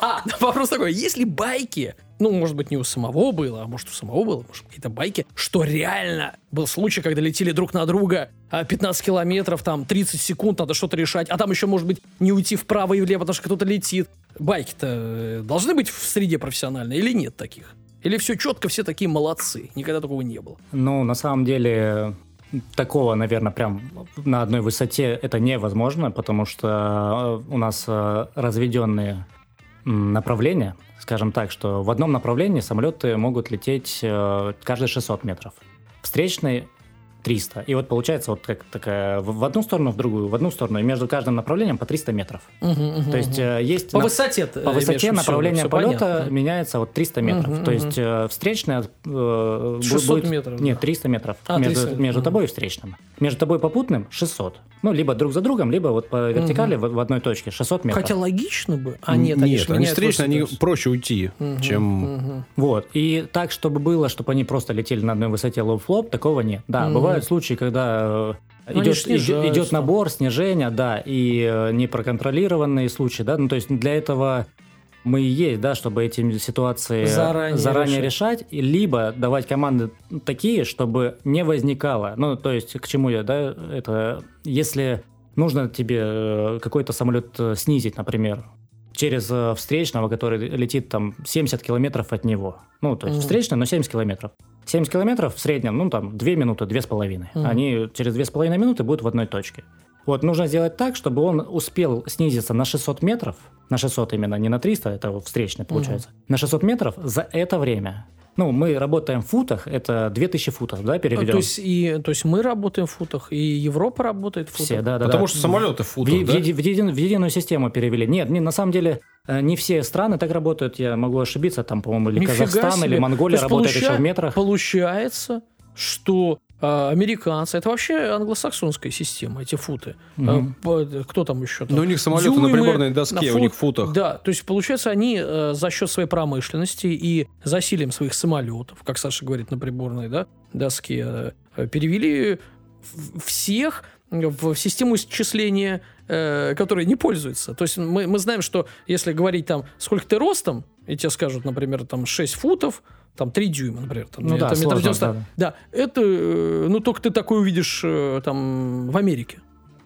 А, вопрос такой. Есть ли байки, ну, может быть, не у самого было, а может, у самого было, может, какие-то байки, что реально был случай, когда летели друг на друга а, 15 километров, там, 30 секунд, надо что-то решать, а там еще, может быть, не уйти вправо и влево, потому что кто-то летит. Байки-то э, должны быть в среде профессиональной или нет таких? Или все четко, все такие молодцы? Никогда такого не было. Ну, на самом деле, такого, наверное, прям на одной высоте это невозможно, потому что э, у нас э, разведенные направления, скажем так, что в одном направлении самолеты могут лететь э, каждые 600 метров. Встречный 300. И вот получается вот как такая в одну сторону, в другую, в одну сторону, и между каждым направлением по 300 метров. То есть э, есть... По на- высоте по высоте направление полета меняется вот 300 метров. Мгм, То есть э, встречная э, бу- 600 будет... метров, Нет, да. 300 метров. А, между 300, между мгм. тобой и встречным. Между тобой попутным 600. Ну, либо друг за другом, либо вот по вертикали в, в одной точке 600 метров. Хотя логично бы. А нет, они, ж они меняют встречные, они проще уйти, чем... Мгм. Вот. И так, чтобы было, чтобы они просто летели на одной высоте лоб в лоб, такого нет. Да, Мгм. Бывают случаи, когда они идет, идет, идет набор, снижение, да, и э, непроконтролированные случаи, да, ну, то есть для этого мы и есть, да, чтобы эти ситуации Заранее решать. и либо давать команды такие, чтобы не возникало. Ну, то есть, к чему я, да, это, если нужно тебе э, какой-то самолет э, снизить, например, через встречного, который летит там 70 километров от него. Ну, то есть Мгм. встречный, но 70 километров. 70 километров в среднем, ну, там, 2 минуты, 2,5. Мгм. Они через 2,5 минуты будут в одной точке. Вот, нужно сделать так, чтобы он успел снизиться на 600 метров, на 600 именно, не на 300, это встречный получается, на 600 метров за это время. Ну, мы работаем в футах, это 2000 футов, да, А, переведем? То есть, и, то есть мы работаем в футах, и Европа работает в футах. Все, да, да, Потому да. что самолеты в В, футах, в да? еди- в един- в единую систему перевели. Нет, не, на самом деле э, не все страны так работают. Я могу ошибиться, там, по-моему, или Нифига Казахстан, себе. или Монголия работает получа- еще в метрах. Получается, что а, американцы, это вообще англосаксонская система, эти футы. А, по- кто там еще? Там? Но у них самолеты на Дюймы, приборной доске, на у них фут. в футах. Да, то есть получается, они э, за счет своей промышленности и засилием своих самолетов, как Саша говорит на приборной да, доске, э, перевели всех в систему исчисления, э, которой не пользуются. То есть мы, мы знаем, что если говорить там, сколько ты ростом, и тебе скажут, например, там 6 футов, там 3 дюйма, например. Там, Ну да, это метр сложно, 90. да. Да, это, э, ну, только ты такое увидишь э, там в Америке.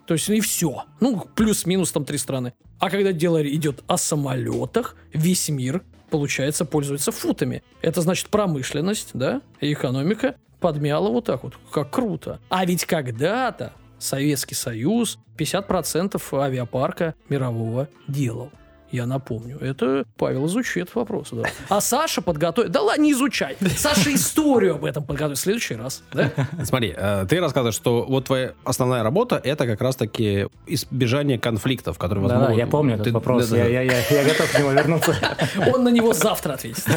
То есть и все. Ну, плюс-минус там три страны. А когда дело идет о самолетах, весь мир, получается, пользуется футами. Это значит промышленность, да, и экономика подмяла вот так вот. Как круто. А ведь когда-то Советский Союз 50% авиапарка мирового делал. Я напомню. Это Павел изучит вопрос, да. А Саша подготовит... Да ладно, не изучай. Саша историю об этом подготовит в следующий раз, да? Смотри, э, ты рассказываешь, что вот твоя основная работа это как раз-таки избежание конфликтов, которые возможно. да, я помню этот Ты- вопрос. Я, я, я, я готов к нему вернуться. Он на него завтра ответит.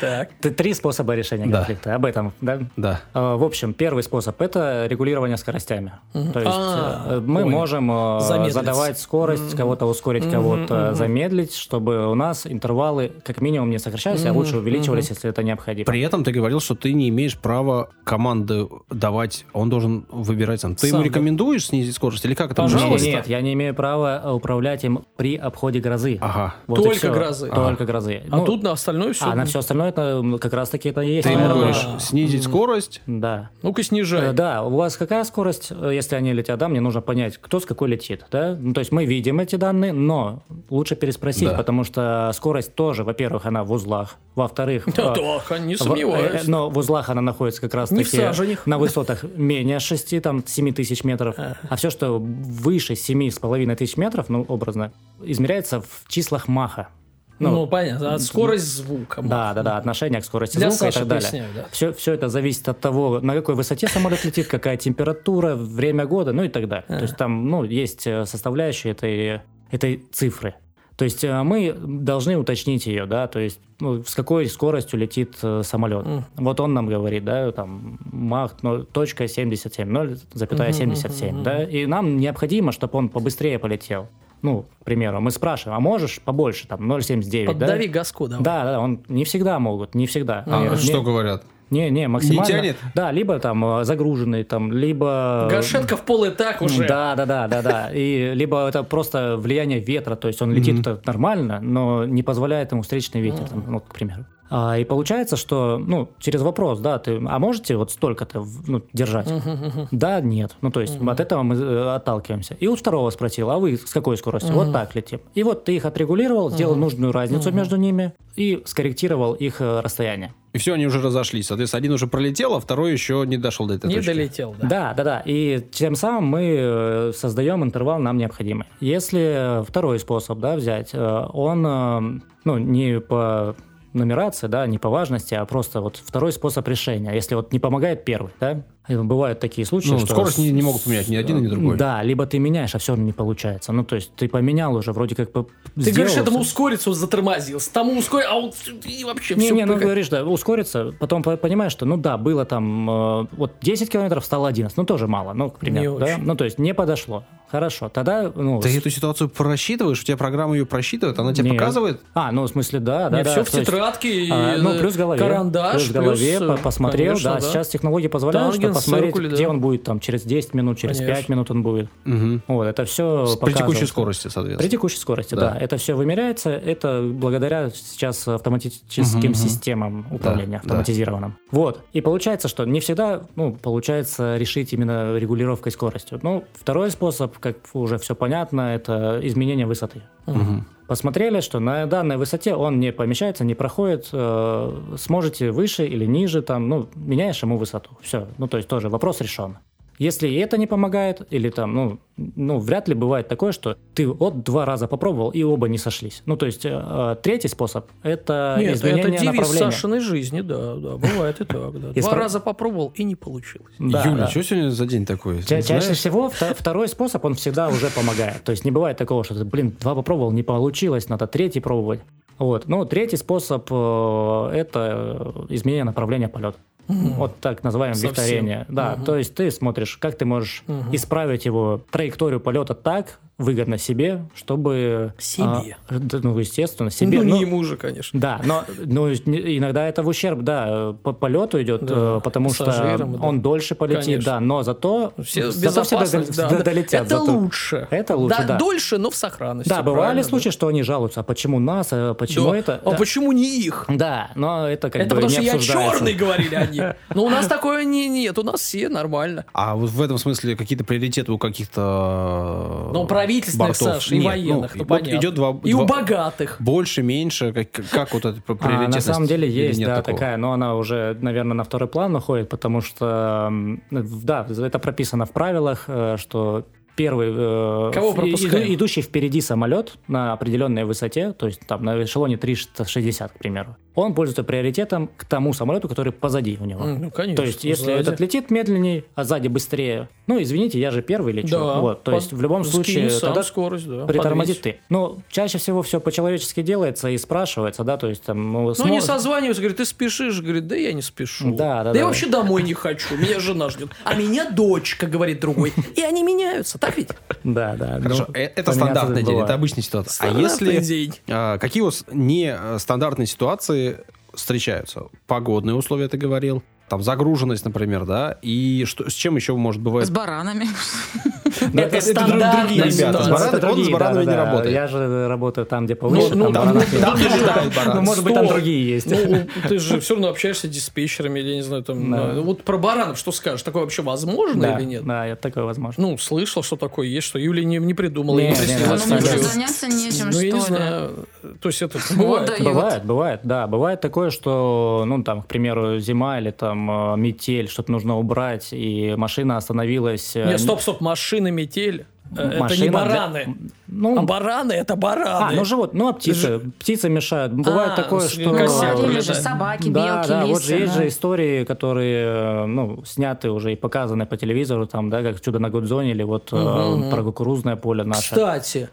Так. Три способа решения конфликта. Об этом, да? Да. А, В общем, первый способ – это регулирование скоростями. То есть А, э, мы можем э, задавать скорость, кого-то ускорить, кого-то замедлить, чтобы у нас интервалы как минимум не сокращались, а лучше увеличивались, если это необходимо. При этом ты говорил, что ты не имеешь права команды давать, он должен выбирать сам. Ты Сам, ему да. рекомендуешь снизить скорость или как это Пожалуйста. Нет, я не имею права управлять им при обходе грозы. Ага. Вот Только грозы. Только грозы. А Ну, тут на остальное все. а на все остальное это как раз таки это и есть. Ты ему говоришь, снизить скорость, Да. Ну-ка снижай. Э, Да, у вас какая скорость, э, если они летят, да, мне нужно понять, кто с какой летит, да? Ну, то есть мы видим эти данные, но лучше переспросить, Да. потому что скорость тоже, во-первых, она в узлах, во-вторых... Да, э, да, не сомневаюсь. э, Но в узлах она находится как раз Не таки на высотах менее 6, там, 7 тысяч метров. А все, что выше 7,5 тысяч метров, ну, образно, измеряется в числах Маха. Ну, понятно. А скорость звука. Да, да, да, отношение к скорости Для звука Саши и так далее. поясняю, да. Все, все это зависит от того, на какой высоте самолет летит, какая температура, время года, ну и так далее. То есть там, ну, есть э, составляющие этой, этой цифры. То есть э, мы должны уточнить ее, да, то есть ну, с какой скоростью летит э, самолет. Вот он нам говорит, да, там, мах ну, точка 77, 0,77, да, и нам необходимо, чтобы он побыстрее полетел. Ну, к примеру, мы спрашиваем, а можешь побольше, там, 0,79, да? Поддави газку, давай. Да, да, он не всегда могут, не всегда. А, Не- что не, говорят? Не, не, максимально. тянет? Да, либо там э, загруженный, там, либо... Гашетка в пол и так уже. Да, да, да, да, да. И либо это просто влияние ветра, то есть он летит нормально, но не позволяет ему встречный ветер, там, ну, к примеру. А, и получается, что, ну, через вопрос, да, ты, а можете вот столько-то ну, держать? Да, нет. Ну, то есть от этого мы э, отталкиваемся. И у второго спросил, а вы с какой скоростью? Вот так летим. И вот ты их отрегулировал, сделал нужную разницу между ними и скорректировал их э, расстояние. И все, они уже разошлись. Соответственно, один уже пролетел, а второй еще не дошел до этой Не точки. долетел, да. Да, да, да. И тем самым мы э, создаем интервал нам необходимый. Если второй способ да, взять, он ну, не по нумерации, да, не по важности, а просто вот второй способ решения. Если вот не помогает первый, да, Бывают такие случаи, Ну, что... скорость не, не могут поменять ни один, ни другой. Да, либо ты меняешь, а все равно не получается. Ну, то есть ты поменял уже, вроде как по- Ты сделал говоришь, этому ускориться, он затормозился, тому ускориться, а он и вообще Не, все не, ну говоришь, да, ускориться, потом по- понимаешь, что, ну да, было там, э, вот 10 километров стало 11, ну тоже мало, ну, к примеру, Не да? очень. Ну, то есть не подошло. Хорошо, тогда, ну... Ты с- эту ситуацию просчитываешь, у тебя программа ее просчитывает, она тебе Нет. показывает? А, ну, в смысле, да, да, Не, да. все в то есть, тетрадке, и, а, ну, плюс голове. карандаш, плюс в голове, плюс, э, посмотрел, конечно, да, сейчас технологии позволяют, что Тангенс, посмотреть, циркули, да. где он будет там через 10 минут, через Конечно. 5 минут он будет. Мгм. Вот, это все С- При текущей скорости, соответственно. При текущей скорости, Да. да. Это все вымеряется. Это благодаря сейчас автоматическим мгм. системам управления Да, да. автоматизированным. Вот. И получается, что не всегда ну, получается решить именно регулировкой скоростью. Ну, второй способ, как уже все понятно, это изменение высоты. Мгм. Посмотрели, что на данной высоте он не помещается, не проходит, э, сможете выше или ниже, там, ну, меняешь ему высоту. Все. Ну, то есть тоже вопрос решен. Если и это не помогает, или там, ну, ну, вряд ли бывает такое, что ты вот два раза попробовал, и оба не сошлись. Ну, то есть, э, третий способ – это Нет, изменение это девиз направления. Сашиной жизни, да, да, бывает и так, да. Два раза попробовал и не получилось. Да, Юля, да. что сегодня за день такой? Ча- чаще знаешь? всего вто- второй способ, он всегда уже помогает. То есть не бывает такого, что ты, блин, два попробовал, не получилось, надо третий пробовать. Вот. Ну, третий способ э, это изменение направления полета. Вот так называем Совсем. векторение. Да, Мгм. то есть ты смотришь, как ты можешь Мгм. исправить его траекторию полета так, выгодно себе, чтобы... Себе. а, да, ну, естественно, себе. ну, Ну, не ему же, конечно. да, но ну, иногда это в ущерб, да, по полету идет, Да, э, потому что пассажирам, да. он дольше полетит, Конечно. да, но зато, Все зато все да, да. долетят. Это зато. лучше. Это лучше, да. Дольше, но в сохранности. Да, бывали случаи, что они жалуются, а почему нас, а почему Да. это? А Да. почему не их? Да, но это как это бы потому не что я черный, говорили они. Но у нас такое не, нет, у нас все нормально. А вот в этом смысле какие-то приоритеты у каких-то Ну, правительственных, бортов? Саш, и Нет, военных, ну, вот понятно. идет два, И два- у богатых. больше, меньше, как, как вот это А, приоритетность? на самом деле есть, да, такого? такая, но она уже, наверное, на второй план уходит, потому что, да, это прописано в правилах, э, что первый э, Кого иду- идущий впереди самолет на определенной высоте, то есть там на эшелоне 360, к примеру, он пользуется приоритетом к тому самолету, который позади у него. Ну, конечно. То есть, если сзади. этот летит медленнее, а сзади быстрее, ну, извините, я же первый лечу. Да, вот, то под- есть, в любом скинь случае, сам тогда скорость, да, притормозит подвинь. ты. Ну, чаще всего все по-человечески делается и спрашивается, да, то есть там... Ну, Ну, смо- они созваниваются, говорят, ты спешишь? Говорит, да я не спешу. Да, да, Да я да. вообще домой не хочу, меня жена ждет. А меня дочка, говорит другой. И они меняются, так ведь? Да, да. Хорошо, ну, э, это стандартный день, это обычная ситуация. А если а, какие у вас нестандартные ситуации встречаются? Погодные условия, ты говорил, там загруженность, например, да, и что, с чем еще может бывать? С баранами. Это другие ребята. он с баранами не работает. Я же работаю там, где повыше, Ну, там ну, баранов ну, нет. там не летает баран. Ну, может быть, там другие есть. Ну, ты же все равно общаешься с диспетчерами, или, я не знаю, там... Ну, Вот про баранов что скажешь? Такое вообще возможно или нет? да, это такое возможно. Ну, слышал, что такое есть, что Юлия не, придумала. Не, Ну, заняться нечем, Ну, что я не ли. знаю. То есть это бывает. Бывает, бывает, да. Бывает такое, что, ну, там, к примеру, зима или там э, метель, что-то нужно убрать, и машина остановилась. э, Нет, стоп, стоп, машины, метель. э, Это не машина бараны. Ну, А бараны это бараны. а, ну живот, ну а птицы, птицы мешают. Бывает А, такое, что... Говорили же, собаки, да, белки, да, вот же лисы, есть да. же истории, которые, э, ну, сняты уже и показаны по телевизору, там, да, как «Чудо на Гудзоне» или вот э, Мгм. про кукурузное поле наше. Кстати,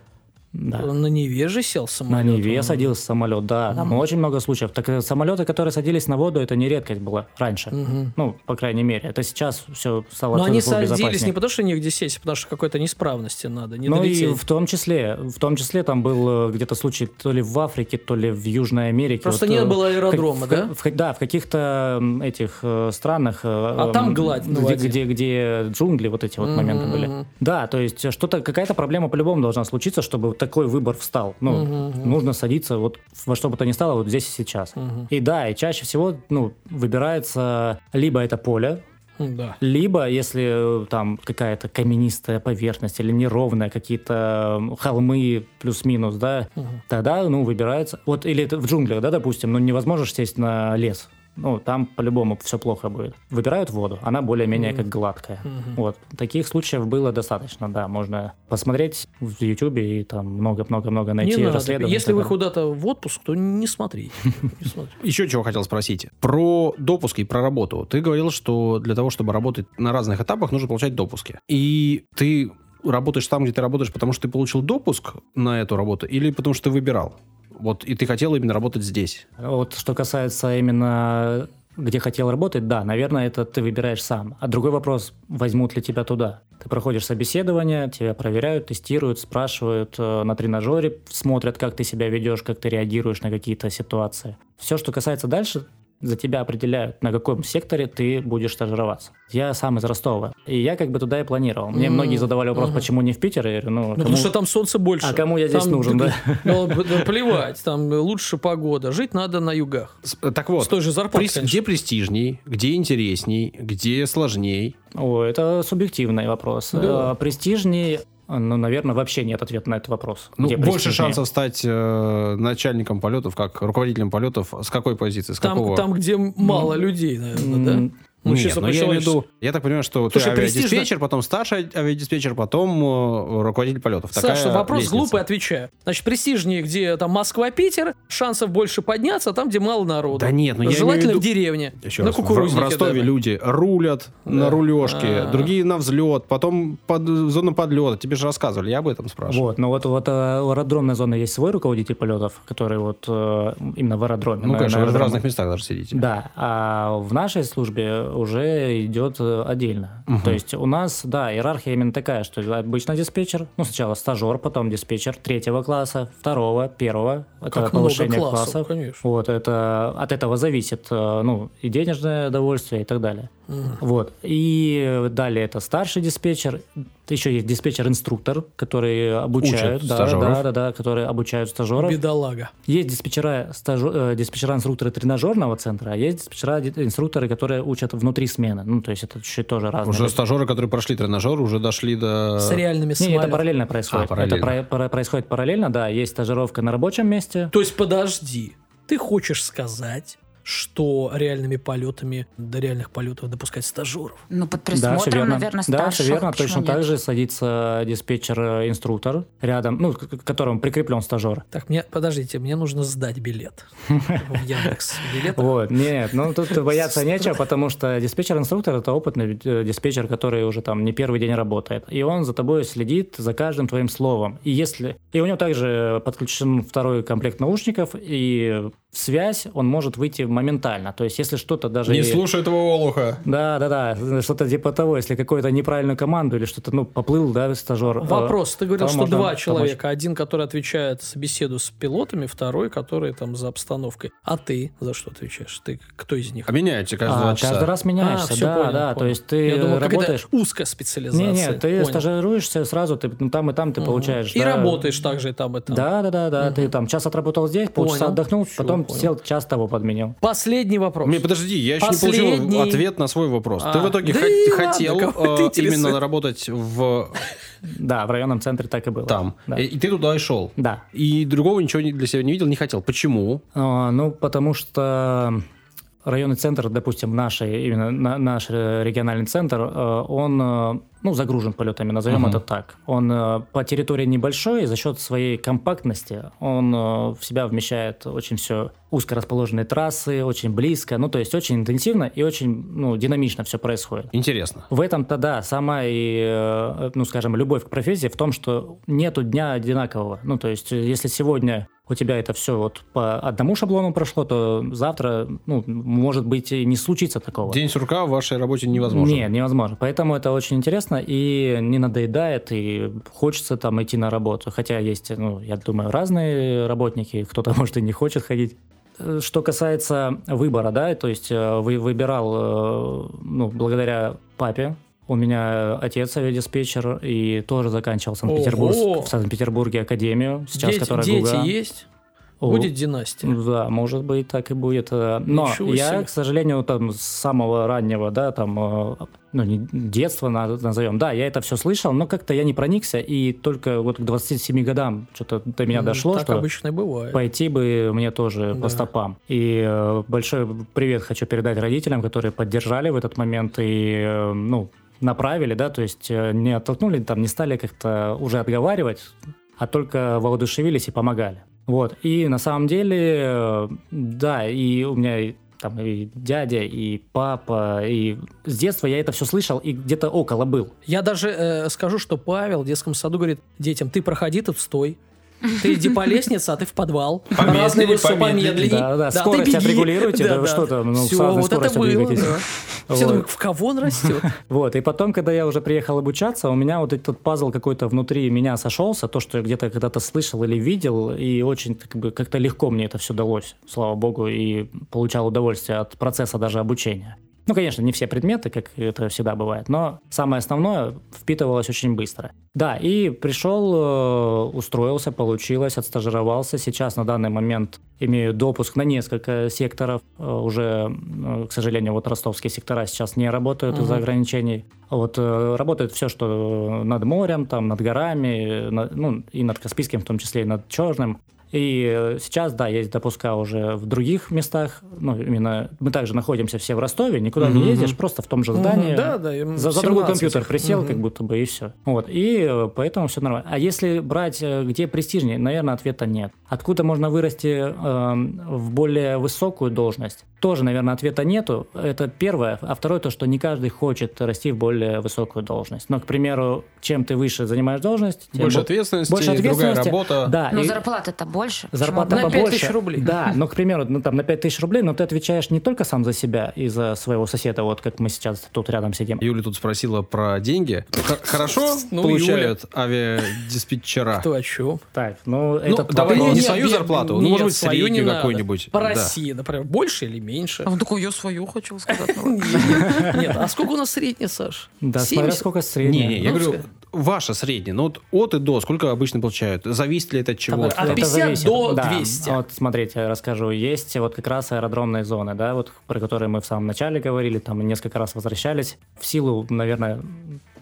Да. на Неве же сел На самолет. Неве садился самолет, да. Там очень много случаев. Так э, самолеты, которые садились на воду, это не редкость была раньше. Мгм. Ну, по крайней мере. Это сейчас все стало Но они садились не потому, что негде сесть, а потому что какой-то неисправности надо, не Ну и долететь. в том числе, в том числе там был э, где-то случай то ли в Африке, то ли в Южной Америке. Просто Вот, не э, было в аэродрома, как- да? в- в- да, в каких-то этих э, странах. А там гладь на где, воде. где, где джунгли вот эти вот Мгм, моменты были. Да, то есть э, что-то какая-то проблема по-любому должна случиться, чтобы такой выбор встал. Ну, Мгм, мгм. нужно садиться вот во что бы то ни стало вот здесь и сейчас. Мгм. И да, и чаще всего ну выбирается либо это поле, Да. либо, если э, там какая-то каменистая поверхность или неровная, какие-то холмы плюс-минус, да, Мгм. тогда, ну, выбирается... Вот, или это в джунглях, да, допустим, ну, невозможно сесть на лес. Ну, там по-любому все плохо будет. Выбирают воду, она более-менее как гладкая. Мгм. Вот. Таких случаев было достаточно, да. Можно посмотреть в Ютубе и там много-много-много найти Не расследований. Если вы куда-то в отпуск, то не смотрите. Не смотрите. Еще чего хотел спросить. Про допуски и про работу. Ты говорил, что для того, чтобы работать на разных этапах, нужно получать допуски. И ты работаешь там, где ты работаешь, потому что ты получил допуск на эту работу, или потому что ты выбирал? Вот, и ты хотел именно работать здесь. Вот что касается именно где хотел работать, да, наверное, это ты выбираешь сам. А другой вопрос, возьмут ли тебя туда. Ты проходишь собеседование, тебя проверяют, тестируют, спрашивают э, на тренажере, смотрят, как ты себя ведешь, как ты реагируешь на какие-то ситуации. Все, что касается дальше, за тебя определяют, на каком секторе ты будешь стажироваться. Я сам из Ростова, и я как бы туда и планировал. Мне М, многие задавали вопрос, ага. почему не в Питер, я говорю, ну, Ну, кому- потому что там солнце больше. А кому я здесь Там, нужен, да? Ну, плевать, там лучше погода. Жить надо на югах. С- э, Так вот, С той же зарплатой, прес- где престижней, где интересней, где сложней? О, это субъективный вопрос. Да. Э, Престижней, ну, наверное, вообще нет ответа на этот вопрос. Ну, Где больше шансов стать э, начальником полетов, как руководителем полетов. С какой позиции? С Там, какого? там, где мало людей, наверное, да? Ну, Нет, но я имею в виду, я так понимаю, что Слушай, ты престижно- авиадиспетчер, потом старший авиадиспетчер, потом э, руководитель полетов. Такая Саша, вопрос лестница. глупый, отвечаю. Значит, престижнее, где там Москва-Питер, шансов больше подняться, а там, где мало народу. Да нет, ну я Желательно имею в в виду- деревне. Еще на раз, в- кукурузнике. в Ростове даже. люди рулят на Да. рулежке, А. другие на взлет, потом под зону подлета. Тебе же рассказывали, я об этом спрашиваю. Вот, но вот, вот э, у аэродромной зоны есть свой руководитель полетов, который вот э, именно в аэродроме. Ну, на- конечно, на вы в разных местах даже сидите. Да, а в нашей службе уже идет э, отдельно. Мгм. То есть у нас, да, иерархия именно такая, что обычно диспетчер, ну, сначала стажер, потом диспетчер третьего класса, второго, первого. Это Как много повышение классов, классов. конечно. Вот, это от этого зависит, э, ну, и денежное удовольствие и так далее. Вот. И далее это старший диспетчер. Еще есть диспетчер-инструктор, который обучают. Учат да, стажеров. да, да, да, которые обучают стажеров. Бедолага. Есть диспетчера, стажё- э, диспетчера-инструкторы тренажерного центра, а есть диспетчера-инструкторы, которые учат внутри смены. Ну, то есть это чуть тоже разные. Уже люди. стажеры, которые прошли тренажер, уже дошли до... С реальными Не, это самолетами. параллельно происходит. А, параллельно. Это про- про- происходит параллельно, да. Есть стажировка на рабочем месте. То есть, подожди, ты хочешь сказать, что реальными полетами до реальных полетов допускать стажеров? Ну, под Да, все присмотром, верно. наверное, да, старших. все верно. почему Точно нет? так же садится диспетчер-инструктор рядом, ну, к которому прикреплен стажер. Так, мне, подождите, мне нужно сдать билет в Яндекс. Билет. Вот, нет, ну тут бояться нечего, потому что диспетчер-инструктор это опытный э, диспетчер, который уже там не первый день работает. И он за тобой следит за каждым твоим словом. И если... И у него также подключен второй комплект наушников, и в связь он может выйти моментально. То есть если что-то даже... Не и- слушай этого олуха. Да, да, да, что-то типа того, если какую-то неправильную команду или что-то, ну, поплыл, да, стажер. э, Вопрос. Ты говорил, что можно два помочь. человека. Один, который отвечает за беседу с пилотами, второй, который там за обстановкой. А ты за что отвечаешь? Ты кто из них? А, два часа. каждый раз меняешься, А, всё да, понял, да, то понял. есть ты Я думал, работаешь... узкая специализация. Не, не, ты Понял. стажируешься сразу, ты ну, там и там ты Мгм. получаешь. И да. работаешь также и там, и там. Да, да, да, да. Мгм. Ты там час отработал здесь, полчаса Понял. отдохнул, Всё, потом понял. сел час того подменил. Последний вопрос. Не, подожди, я еще не Последний. получил ответ на свой вопрос. Ты А, в итоге да ладно, хотел это э, именно работать в Да, в районном центре так и было. там. Да. И, и ты туда и шел. Да. И другого ничего не- для себя не видел, не хотел. Почему? А, ну, потому что районный центр, допустим, наш, именно на- наш региональный центр, э, он э, ну, загружен полетами, назовем Мгм. это так. Он э, по территории небольшой, и за счет своей компактности он в себя вмещает очень все узко расположенные трассы, очень близко, ну, то есть очень интенсивно и очень ну, динамично все происходит. Интересно. В этом-то, да, сама и, э, ну, скажем, любовь к профессии в том, что нету дня одинакового. Ну, то есть, э, если сегодня у тебя это все вот по одному шаблону прошло, то завтра, ну, может быть, и не случится такого. День сурка в вашей работе невозможно. Нет, невозможно. Поэтому это очень интересно и не надоедает, и хочется там идти на работу. Хотя есть, ну, я думаю, разные работники, кто-то, может, и не хочет ходить. Э, Что касается выбора, да, то есть э, вы выбирал, э, ну, благодаря папе, у меня отец авиадиспетчер и тоже заканчивал Санкт-Петербург, в Санкт-Петербурге академию, сейчас дети, которая дети ГУГА. есть? Будет династия. Да, может быть, так и будет. Э, Но Ничего я, себе. к сожалению, там с самого раннего, да, там, э, ну, не детства на- назовем, да, я это все слышал, но как-то я не проникся, и только вот к 27 годам что-то до меня дошло, Так что обычно бывает. пойти бы мне тоже Да. по стопам. И э, большой привет хочу передать родителям, которые поддержали в этот момент и, ну, направили, да, то есть не оттолкнули, там, не стали как-то уже отговаривать, а только воодушевились и помогали. Вот. И на самом деле, э, да, и у меня там и дядя, и папа, и с детства я это все слышал и где-то около был. Я даже э, скажу, что Павел в детском саду говорит детям, ты проходи тут стой. Ты иди по лестнице, а ты в подвал. Помедленнее, Разные высоты, помедленнее. помедленнее. Да-да, ты скорость отрегулируйте, да вы что там, ну, разной вот это скоростью было, да. Вот. Все думают, в кого он растет? Вот, и потом, когда я уже приехал обучаться, у меня вот этот пазл какой-то внутри меня сошелся, то, что я где-то когда-то слышал или видел, и очень как бы, как-то легко мне это все далось, слава богу, и получал удовольствие от процесса даже обучения. Ну, конечно, не все предметы, как это всегда бывает, но самое основное впитывалось очень быстро. Да, и пришел, э, устроился, получилось, отстажировался. Сейчас на данный момент имею допуск на несколько секторов. Э, Уже, э, к сожалению, вот ростовские сектора сейчас не работают из-за Мгм. ограничений. Вот работает все, что над морем, там, над горами, э, на- ну, и над Каспийским, в том числе и над Черным. И э, сейчас, да, есть допуска уже в других местах. Ну, именно мы также находимся все в Ростове, никуда не Мгм. ездишь, просто в том же здании. Мгм, Да, да. За, за другой 17. компьютер присел, Мгм. как будто бы, и все. Вот. И э, поэтому все нормально. А если брать, э, где престижнее, наверное, ответа нет. Откуда можно вырасти эм, в более высокую должность? Тоже, наверное, ответа нету. Это первое. А второе, то, что не каждый хочет расти в более высокую должность. Но, к примеру, чем ты выше занимаешь должность, тем Больше бо- ответственности, больше другая ответственности. работа. Да, Но и- зарплата-то больше. Зарплата На Почему бы- 5000 побольше. рублей. Да, но, к примеру, ну, там, на 5000 рублей, но ты отвечаешь не только сам за себя и за своего соседа, вот как мы сейчас тут рядом сидим. Юля тут спросила про деньги. Хорошо Ну, получают авиадиспетчера? Кто о чем? Так, ну, Ну, этот давай вопрос- не свою зарплату, ну, может быть, среднюю какую-нибудь. По. России, например, больше или меньше? А Он такой, я свою хочу сказать. Ну, Нет, а сколько у нас средняя, Саш? Да, смотря 70? сколько средняя. Не, я Ну, говорю, ваша средняя. Ну, вот от и до, сколько обычно получают? Зависит ли это от чего? От Это 50 зависит. до Да. 200. Вот смотрите, расскажу. Есть вот как раз аэродромные зоны, да, вот про которые мы в самом начале говорили, там несколько раз возвращались. В силу, наверное,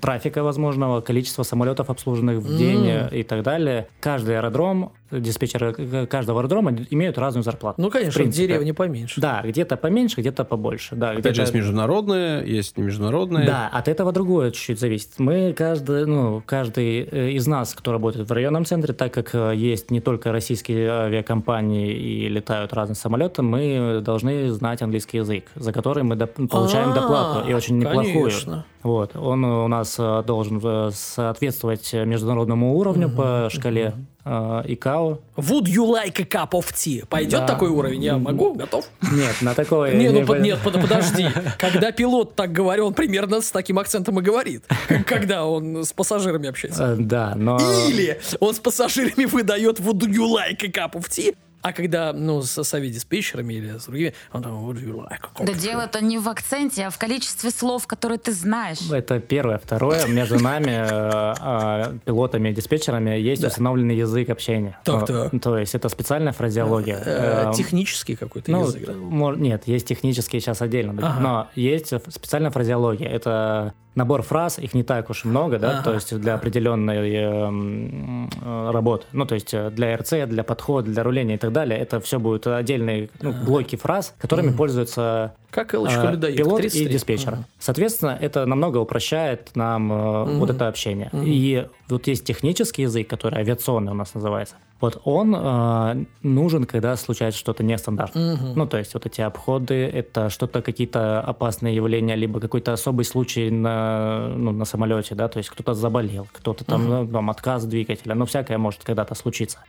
трафика возможного, количества самолетов, обслуженных в день э, и так далее. Каждый аэродром, диспетчеры э, каждого аэродрома имеют разную зарплату. Ну, В конечно, в принципе. деревне поменьше. Да, где-то поменьше, где-то побольше. Да, Опять же, где-то- есть международные, есть не международные. Да, от этого другое чуть-чуть зависит. Мы каждый, ну, каждый э, из нас, кто работает в районном центре, так как есть не только российские авиакомпании и летают разные самолеты, мы должны знать английский язык, за который мы доп- получаем А, доплату и очень неплохую. Конечно. Вот, он у нас э, должен э, соответствовать международному уровню по шкале э, ИКАО. Would you like a cup of tea? Пойдет Да. такой уровень? Я могу? Готов? Нет, на такое Не, ну нет, под- подожди. Когда пилот так говорит, он примерно с таким акцентом и говорит, когда он с пассажирами общается. Э, Да, но... Или он с пассажирами выдает would you like a cup of tea, а когда, ну, с, с авиадиспетчерами или с другими, он там Да of tea?» дело-то не в акценте, а в количестве слов, которые ты знаешь. Это первое. Второе, между нами, э, э, пилотами и диспетчерами, есть Да. установленный язык общения. Так, Э. То есть это специальная фразеология. Э, Технический какой-то ну, язык, нет, есть технические сейчас отдельно, Ага. но есть специальная фразеология. Это набор фраз, их не так уж много, да, Ага. то есть для определенной эм, э, работы. Ну, то есть э, для РЦ, для подхода, для руления и так далее. Это все будут отдельные ну, блоки фраз, которыми пользуются Как Элочка а, людоед. пилот 33. и диспетчер. Мгм. Соответственно, это намного упрощает нам э, Мгм. вот это общение. Мгм. И вот есть технический язык, который авиационный у нас называется. Вот он э, нужен, когда случается что-то нестандартное. Мгм. Ну, то есть вот эти обходы, это что-то, какие-то опасные явления, либо какой-то особый случай на, ну, на самолете, да, то есть кто-то заболел, кто-то там, Мгм. ну, там отказ двигателя, ну, всякое может когда-то случиться.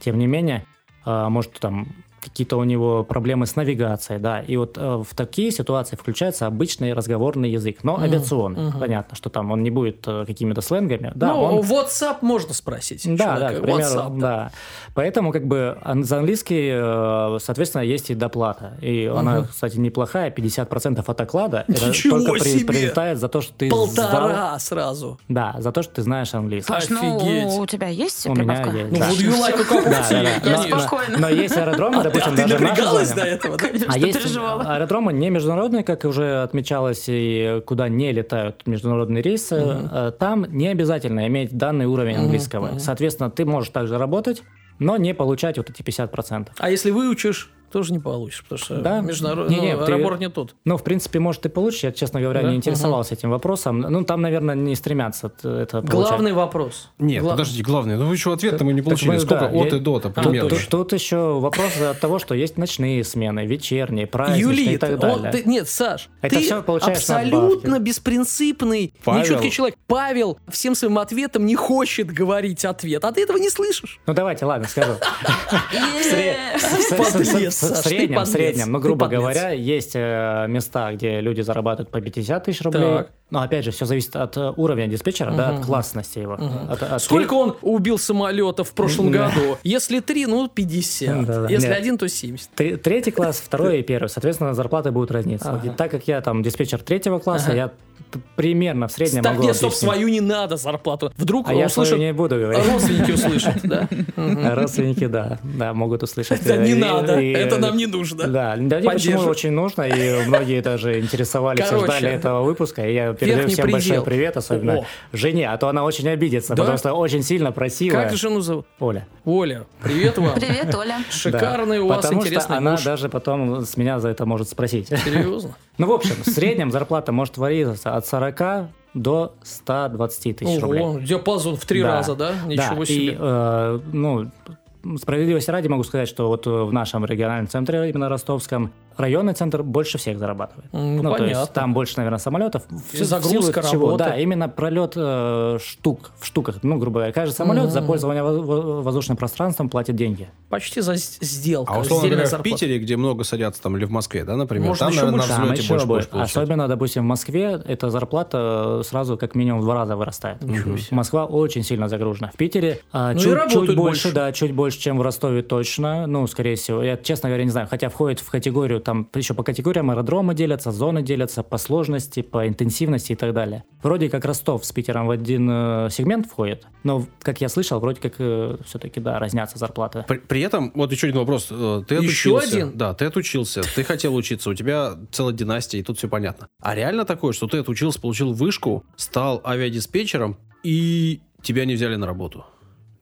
Тем не менее, а, может там какие-то у него проблемы с навигацией, да, и вот э, в такие ситуации включается обычный разговорный язык, но авиационный. Понятно, что там он не будет э, какими-то сленгами. Да, ну, он- WhatsApp можно спросить. да, да, человека. к примеру, WhatsApp, да. Поэтому как бы за английский, э, соответственно, есть и доплата. И она, кстати, неплохая, 50% от оклада. Это Ничего только при- себе! прилетает за то, что ты знал- Полтора сразу. Да, за то, что ты знаешь английский. Ну, Офигеть. у тебя есть У меня прибавка? есть, Ну, да. would you like a cup of Да, да, tea? да. Я спокойно. Но есть аэродромы, допустим, А ты даже наши напрягалась до этого, да? Конечно, А есть переживала. аэродромы не международные, как уже отмечалось, и куда не летают международные рейсы. Э, Там не обязательно иметь данный уровень английского. Соответственно, ты можешь также работать, но не получать вот эти 50%. А если выучишь, тоже не получишь, потому что Да. международный Не-не, ну, ты- аэропорт не тот. Ну, в принципе, может и получишь. Я, честно говоря, Да? не интересовался этим вопросом. Ну, там, наверное, не стремятся это получать. Главный вопрос. Нет, Гла- подождите, главное, ну вы еще ответ-то мы не получили. мы, Сколько да, от я- и до-то А, примерно? Тут, тут еще вопрос от того, что есть ночные смены, вечерние, праздничные и Юлит, так он- далее. ты- нет, Саш, Это ты получаешь абсолютно надбавки. беспринципный, Павел. нечеткий человек. Павел всем своим ответом не хочет говорить ответ, а ты этого не слышишь. Ну, давайте, ладно, скажу. Подлец, в- среднем, в среднем, ну, грубо говоря, есть э, места, где люди зарабатывают по 50 тысяч рублей. Так. Но, опять же, все зависит от э, уровня диспетчера, да, от классности его. От- от- Сколько он убил самолетов в прошлом Да. году? Если три, ну 50. Да-да. Если Нет. один, то 70. Тре- Третий класс, второй и первый. Соответственно, зарплаты будут разниться. И так как я там диспетчер третьего класса, я т- примерно в среднем Так могу нет, стоп, свою не надо зарплату. Вдруг А я услышат, свою не буду говорить. родственники услышат, да? Родственники, да, да, могут услышать. Это не И- надо, это нам не нужно. Да, да, почему очень нужно, и многие даже интересовались и Короче, ждали этого выпуска. И я передаю всем большой предел. привет, особенно О. жене, а то она очень обидится, Да? потому что очень сильно просила. Как жену зовут? Оля. Оля, привет вам. Привет, Оля. Шикарный Да. у вас Потому что интересный она муж. даже потом с меня за это может спросить. Серьезно? Ну, в общем, в среднем зарплата может варьироваться от 40 до 120 тысяч рублей. Ого, диапазон в три Да. раза, да? Ничего да. себе. И, э, ну, справедливости ради могу сказать, что вот э, в нашем региональном центре, именно ростовском, районный центр больше всех зарабатывает. Ну, то понятно. есть там больше, наверное, самолетов. В- И в загрузка, силу чего? работа. Да, именно пролет э, штук, в штуках. Ну, грубо говоря, каждый самолет за пользование во- во- воздушным пространством платит деньги. Почти за с- сделка. А условно говоря, в. Питере, где много садятся, там, или в Москве, да, например, Может, там, еще наверное, больше? на взлете еще больше больше. Особенно, допустим, в Москве эта зарплата сразу как минимум в два раза вырастает. Москва очень сильно загружена. В Питере а, Ну чуть, чуть больше, больше. да, чуть больше, чем в Ростове точно. Ну, скорее всего. Я, честно говоря, не знаю. Хотя входит в категорию, там еще по категориям аэродромы делятся, зоны делятся по сложности, по интенсивности и так далее. Вроде как Ростов с Питером в один э, сегмент входит, но, как я слышал, вроде как все-таки, да, разнятся зарплаты. При, при этом, вот еще один вопрос. Э, Ты Еще отучился. один? Да, ты отучился, ты хотел учиться, у тебя целая династия, и тут все понятно. А реально такое, что ты отучился, получил вышку, стал авиадиспетчером, и тебя не взяли на работу?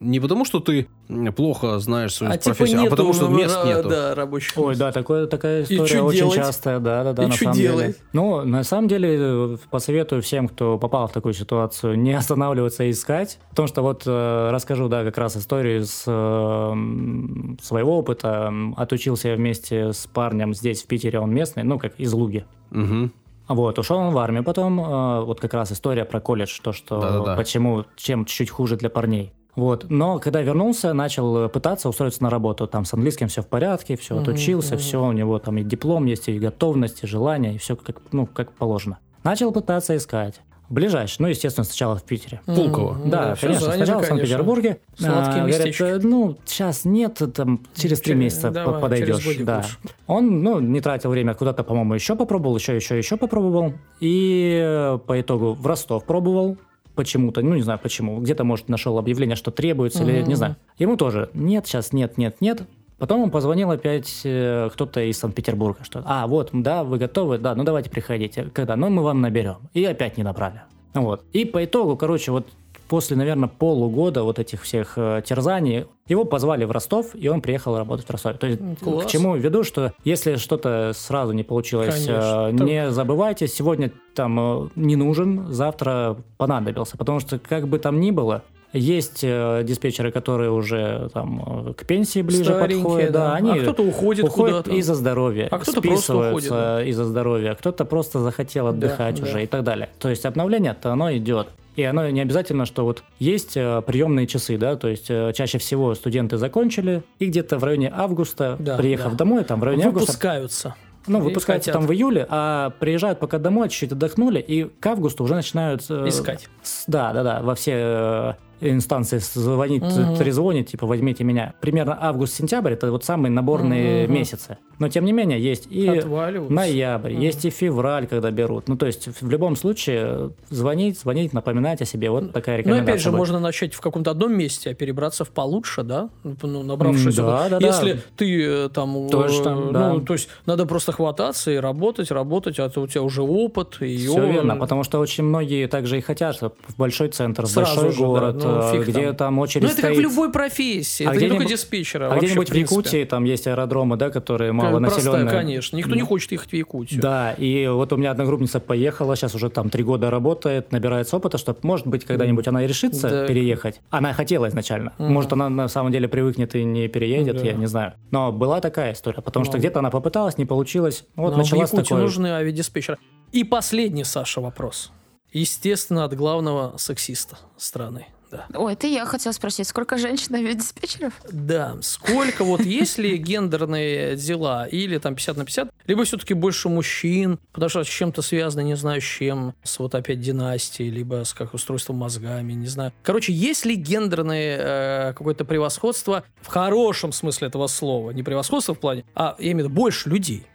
Не потому, что ты плохо знаешь свою А типа профессию, нету, а потому, что ну, мест ра- нету. Да, рабочих Ой, да, такое, такая история очень делать? частая, да, да, да, И на чё самом делать? деле. Ну, на самом деле, э, посоветую всем, кто попал в такую ситуацию, не останавливаться и искать, потому что вот э, расскажу, да, как раз историю с э, своего опыта. Отучился я вместе с парнем здесь, в Питере, он местный, ну, как из Луги. Мгм. Вот, ушел он в армию потом, э, вот как раз история про колледж, то, что Да-да-да. почему, чем чуть-чуть хуже для парней. Вот, но когда вернулся, начал пытаться устроиться на работу, там с английским все в порядке, все отучился, все, у него там и диплом есть, и готовность, и желание, и все как, ну, как положено. Начал пытаться искать. Ближайший, ну, естественно, сначала в Питере. Пулково. М, Да, всё конечно, сначала в конечно. Санкт-Петербурге. Сладкие А, говорят, местечки. э, ну, сейчас нет, там, через три месяца давай, по- подойдешь. через да. лучше. Он, ну, не тратил время, куда-то, по-моему, еще попробовал, еще, еще, еще попробовал. И э, по итогу в Ростов пробовал почему-то, ну, не знаю почему. Где-то, может, нашел объявление, что требуется, или не знаю. Ему тоже нет, сейчас нет, нет, нет. Потом он позвонил опять э, кто-то из Санкт-Петербурга, что «А, вот, да, вы готовы? Да, ну давайте приходите». Когда? Ну, мы вам наберем. И опять не набрали. Вот. И по итогу, короче, вот после, наверное, полугода вот этих всех э, терзаний, его позвали в Ростов, и он приехал работать в Ростове. То есть класс. к чему веду, что если что-то сразу не получилось, Конечно. э, не забывайте, сегодня там э, не нужен, завтра понадобился. Потому что как бы там ни было, есть э, диспетчеры, которые уже там э, к пенсии ближе подходят, да, да. они А кто-то уходит куда-то. из-за здоровья, А кто-то просто списываются из-за здоровья, кто-то просто захотел отдыхать да. уже и так далее. То есть обновление-то оно идет. И оно не обязательно, что вот есть э, приемные часы, да, то есть э, чаще всего студенты закончили, и где-то в районе августа, Да, приехав да. домой, там в районе августа, Выпускаются. ну, И выпускаются хотят. там в июле, а приезжают пока домой, чуть-чуть отдохнули, и к августу уже начинают... э, Искать. с- Да, да, да, во все э, инстанции звонить, Мгм. трезвонить, типа, возьмите меня. Примерно август-сентябрь это вот самые наборные Мгм. месяцы. Но, тем не менее, есть и ноябрь, Мгм. есть и февраль, когда берут. Ну, то есть, в любом случае, звонить, звонить, напоминать о себе. Вот такая Ну, рекомендация. опять же, будет. можно начать в каком-то одном месте, а перебраться в получше, да? Ну, набравшись. М, да, да, да. Если ты э, там... э, Точно, да. Ну, то есть, надо просто хвататься и работать, работать, а то у тебя уже опыт. И Все ё- верно, потому что очень многие также и хотят в большой центр, в Сразу большой же, да. город, Ну, э, фиг где там. там, очередь Ну, это как в стоит. любой профессии. А это не только где-нибудь- диспетчера. А где-нибудь в принципе. Якутии там есть аэродромы, да, которые Простая, малонаселенные. конечно. Никто не хочет ехать в Якутию. Да, и вот у меня одногруппница поехала, сейчас уже там три года работает, набирается опыта, что, может быть, когда-нибудь она и решится Да. переехать. Она хотела изначально. Мгм. Может, она на самом деле привыкнет и не переедет, Да. я не знаю. Но была такая история, потому что Ну. где-то она попыталась, не получилось. Вот Но началась в такое. нужны авиадиспетчеры. И последний, Саша, вопрос. Естественно, от главного сексиста страны. Да. Ой, это я хотела спросить, сколько женщин авиадиспетчеров? Да, сколько вот есть ли гендерные дела, или там 50 на 50, либо все-таки больше мужчин, потому что с чем-то связано, не знаю, с чем, с вот опять династией, либо с как устройством мозгами, не знаю. Короче, есть ли гендерное э, какое-то превосходство в хорошем смысле этого слова, не превосходство в плане, а я имею в виду больше людей?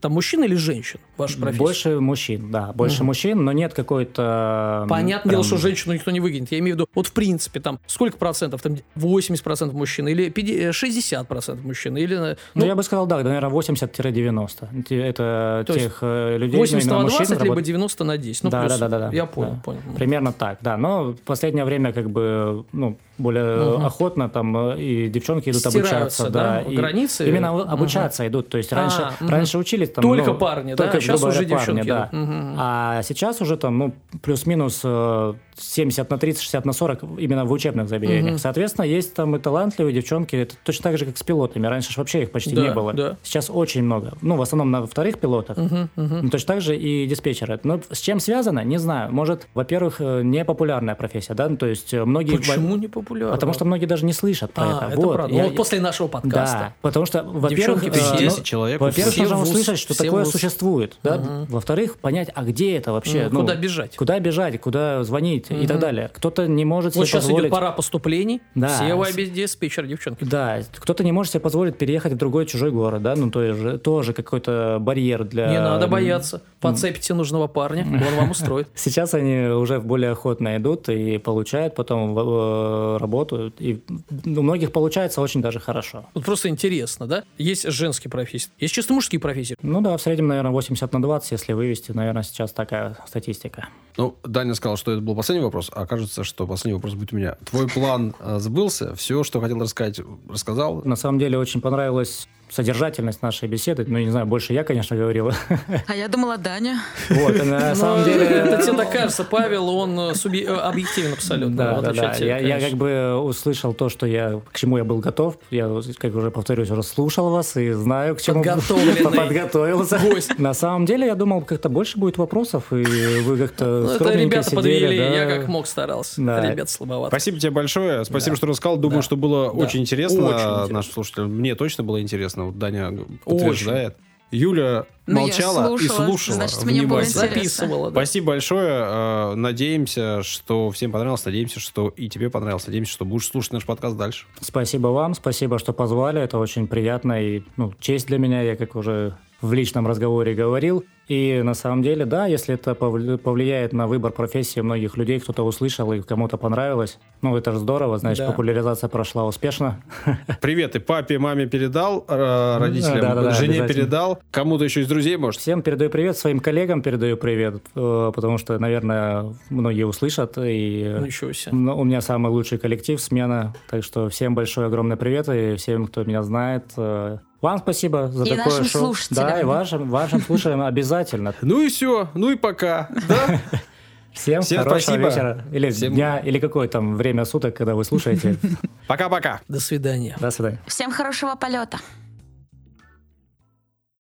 Там мужчин или женщин, ваша профессия? Больше мужчин, да, больше Мгм. мужчин, но нет какой-то... м, Понятное дело, прям- что женщину никто не выгонит. Я имею в виду, вот в принципе, там, сколько процентов? Там 80% мужчин или 50, 60% мужчин? Или, э, Ну, я бы сказал, да, наверное, 80-90. Те- Это То тех э, людей, 80 именно на мужчин, 20, либо работ- 90 на 10. Ну, Да, плюс. да, да, да, да. Я понял, Да. понял. Примерно так, да. Но в последнее время как бы, ну, более Мгм. охотно там э, и девчонки идут Стираются, обучаться. да, и границы? Именно обучаться идут. То есть раньше, А, мгм. раньше учились там... Только ну, парни, да? только, А сейчас уже парни, девчонки да. идут. Мгм. А сейчас уже там, ну, плюс-минус э, 70 на 30, 60 на 40 именно в учебных заведениях. Мгм. Соответственно, есть там и талантливые девчонки. Это точно так же, как с пилотами. Раньше ж вообще их почти Да, не было. да. Сейчас очень много. Ну, в основном на вторых пилотах. Мгм, мгм. Ну, точно так же и диспетчеры. Но с чем связано, не знаю. Может, во-первых, э, непопулярная профессия, да? Ну, то есть э, многие... Почему не популярно? Потому что многие даже не слышат про А, это. это Вот. правда. Я- Ну, вот после нашего Да, подкаста. потому что, во-первых, э, 10 ну, человек. во-первых, нужно ВУЗ, услышать, что такое ВУЗ. существует. Да? Мгм. Во-вторых, понять, а где это вообще? Ну, куда бежать? Куда бежать, куда звонить и Мгм. так далее. Кто-то не может Вот себе сейчас позволить... идет пора поступлений. Да. Все вы диспетчер, девчонки. Да, кто-то не может себе позволить переехать в другой чужой город, да, ну тоже, тоже какой-то барьер для... Не надо бояться. Подцепите нужного парня, он вам устроит. Сейчас они уже более охотно идут и получают потом работу. И у многих получается очень даже хорошо. Вот просто интересно, да? Есть женские профессии, есть чисто мужские профессии. Ну да, в среднем, наверное, 80 на 20, если вывести, наверное, сейчас такая статистика. Ну, Даня сказал, что это был последний вопрос, а кажется, что последний вопрос будет у меня. Твой план э, сбылся, все, что хотел рассказать, рассказал. На самом деле очень понравилась содержательность нашей беседы. Ну, не знаю, больше я, конечно, говорил. А я думала, Даня. Вот, и на Но самом деле... это тебе так кажется, Павел, он э, э, объективен абсолютно. Да, да, да. Я, как бы услышал то, что я, к чему я был готов. Я, как уже повторюсь, уже слушал вас и знаю, к чему подготовился. Гость. На самом деле, я думал, как-то больше будет вопросов, и вы как-то Ну, это скромненько ребята сидели, подвели, да. я как мог старался. Да. Ребята слабовато. Спасибо тебе большое. Спасибо, что рассказал. Думаю, Да. что было Да. очень интересно Очень интересно. нашим слушателям. Мне точно было интересно. Вот Даня подтверждает. Юля Ну, молчала и слушала, слушала. значит, мне было интересно. Записывала, да. Спасибо большое. Э, Надеемся, что всем понравилось. Надеемся, что и тебе понравилось. Надеемся, что будешь слушать наш подкаст дальше. Спасибо вам, спасибо, что позвали. Это очень приятно и ну, честь для меня, я как уже в личном разговоре говорил. И на самом деле, да, если это повли- повлияет на выбор профессии многих людей, кто-то услышал и кому-то понравилось, ну это же здорово, значит, Да. популяризация прошла успешно. Привет и папе, маме передал, э, родителям, Да-да-да, жене обязательно. передал, кому-то еще из друзей, может. Всем передаю привет, своим коллегам передаю привет, э, потому что, наверное, многие услышат. И Ничего себе. Ну, у меня самый лучший коллектив, смена. Так что всем большой огромный привет и всем, кто меня знает. Вам спасибо за И такое нашим шоу. слушателям. Да, и вашим, вашим слушателям обязательно. Ну и все, ну и пока. Да? Всем, Всем хорошего спасибо. вечера. Или Всем- дня, или какое там время суток, когда вы слушаете. Пока-пока. До свидания. До свидания. Всем хорошего полета.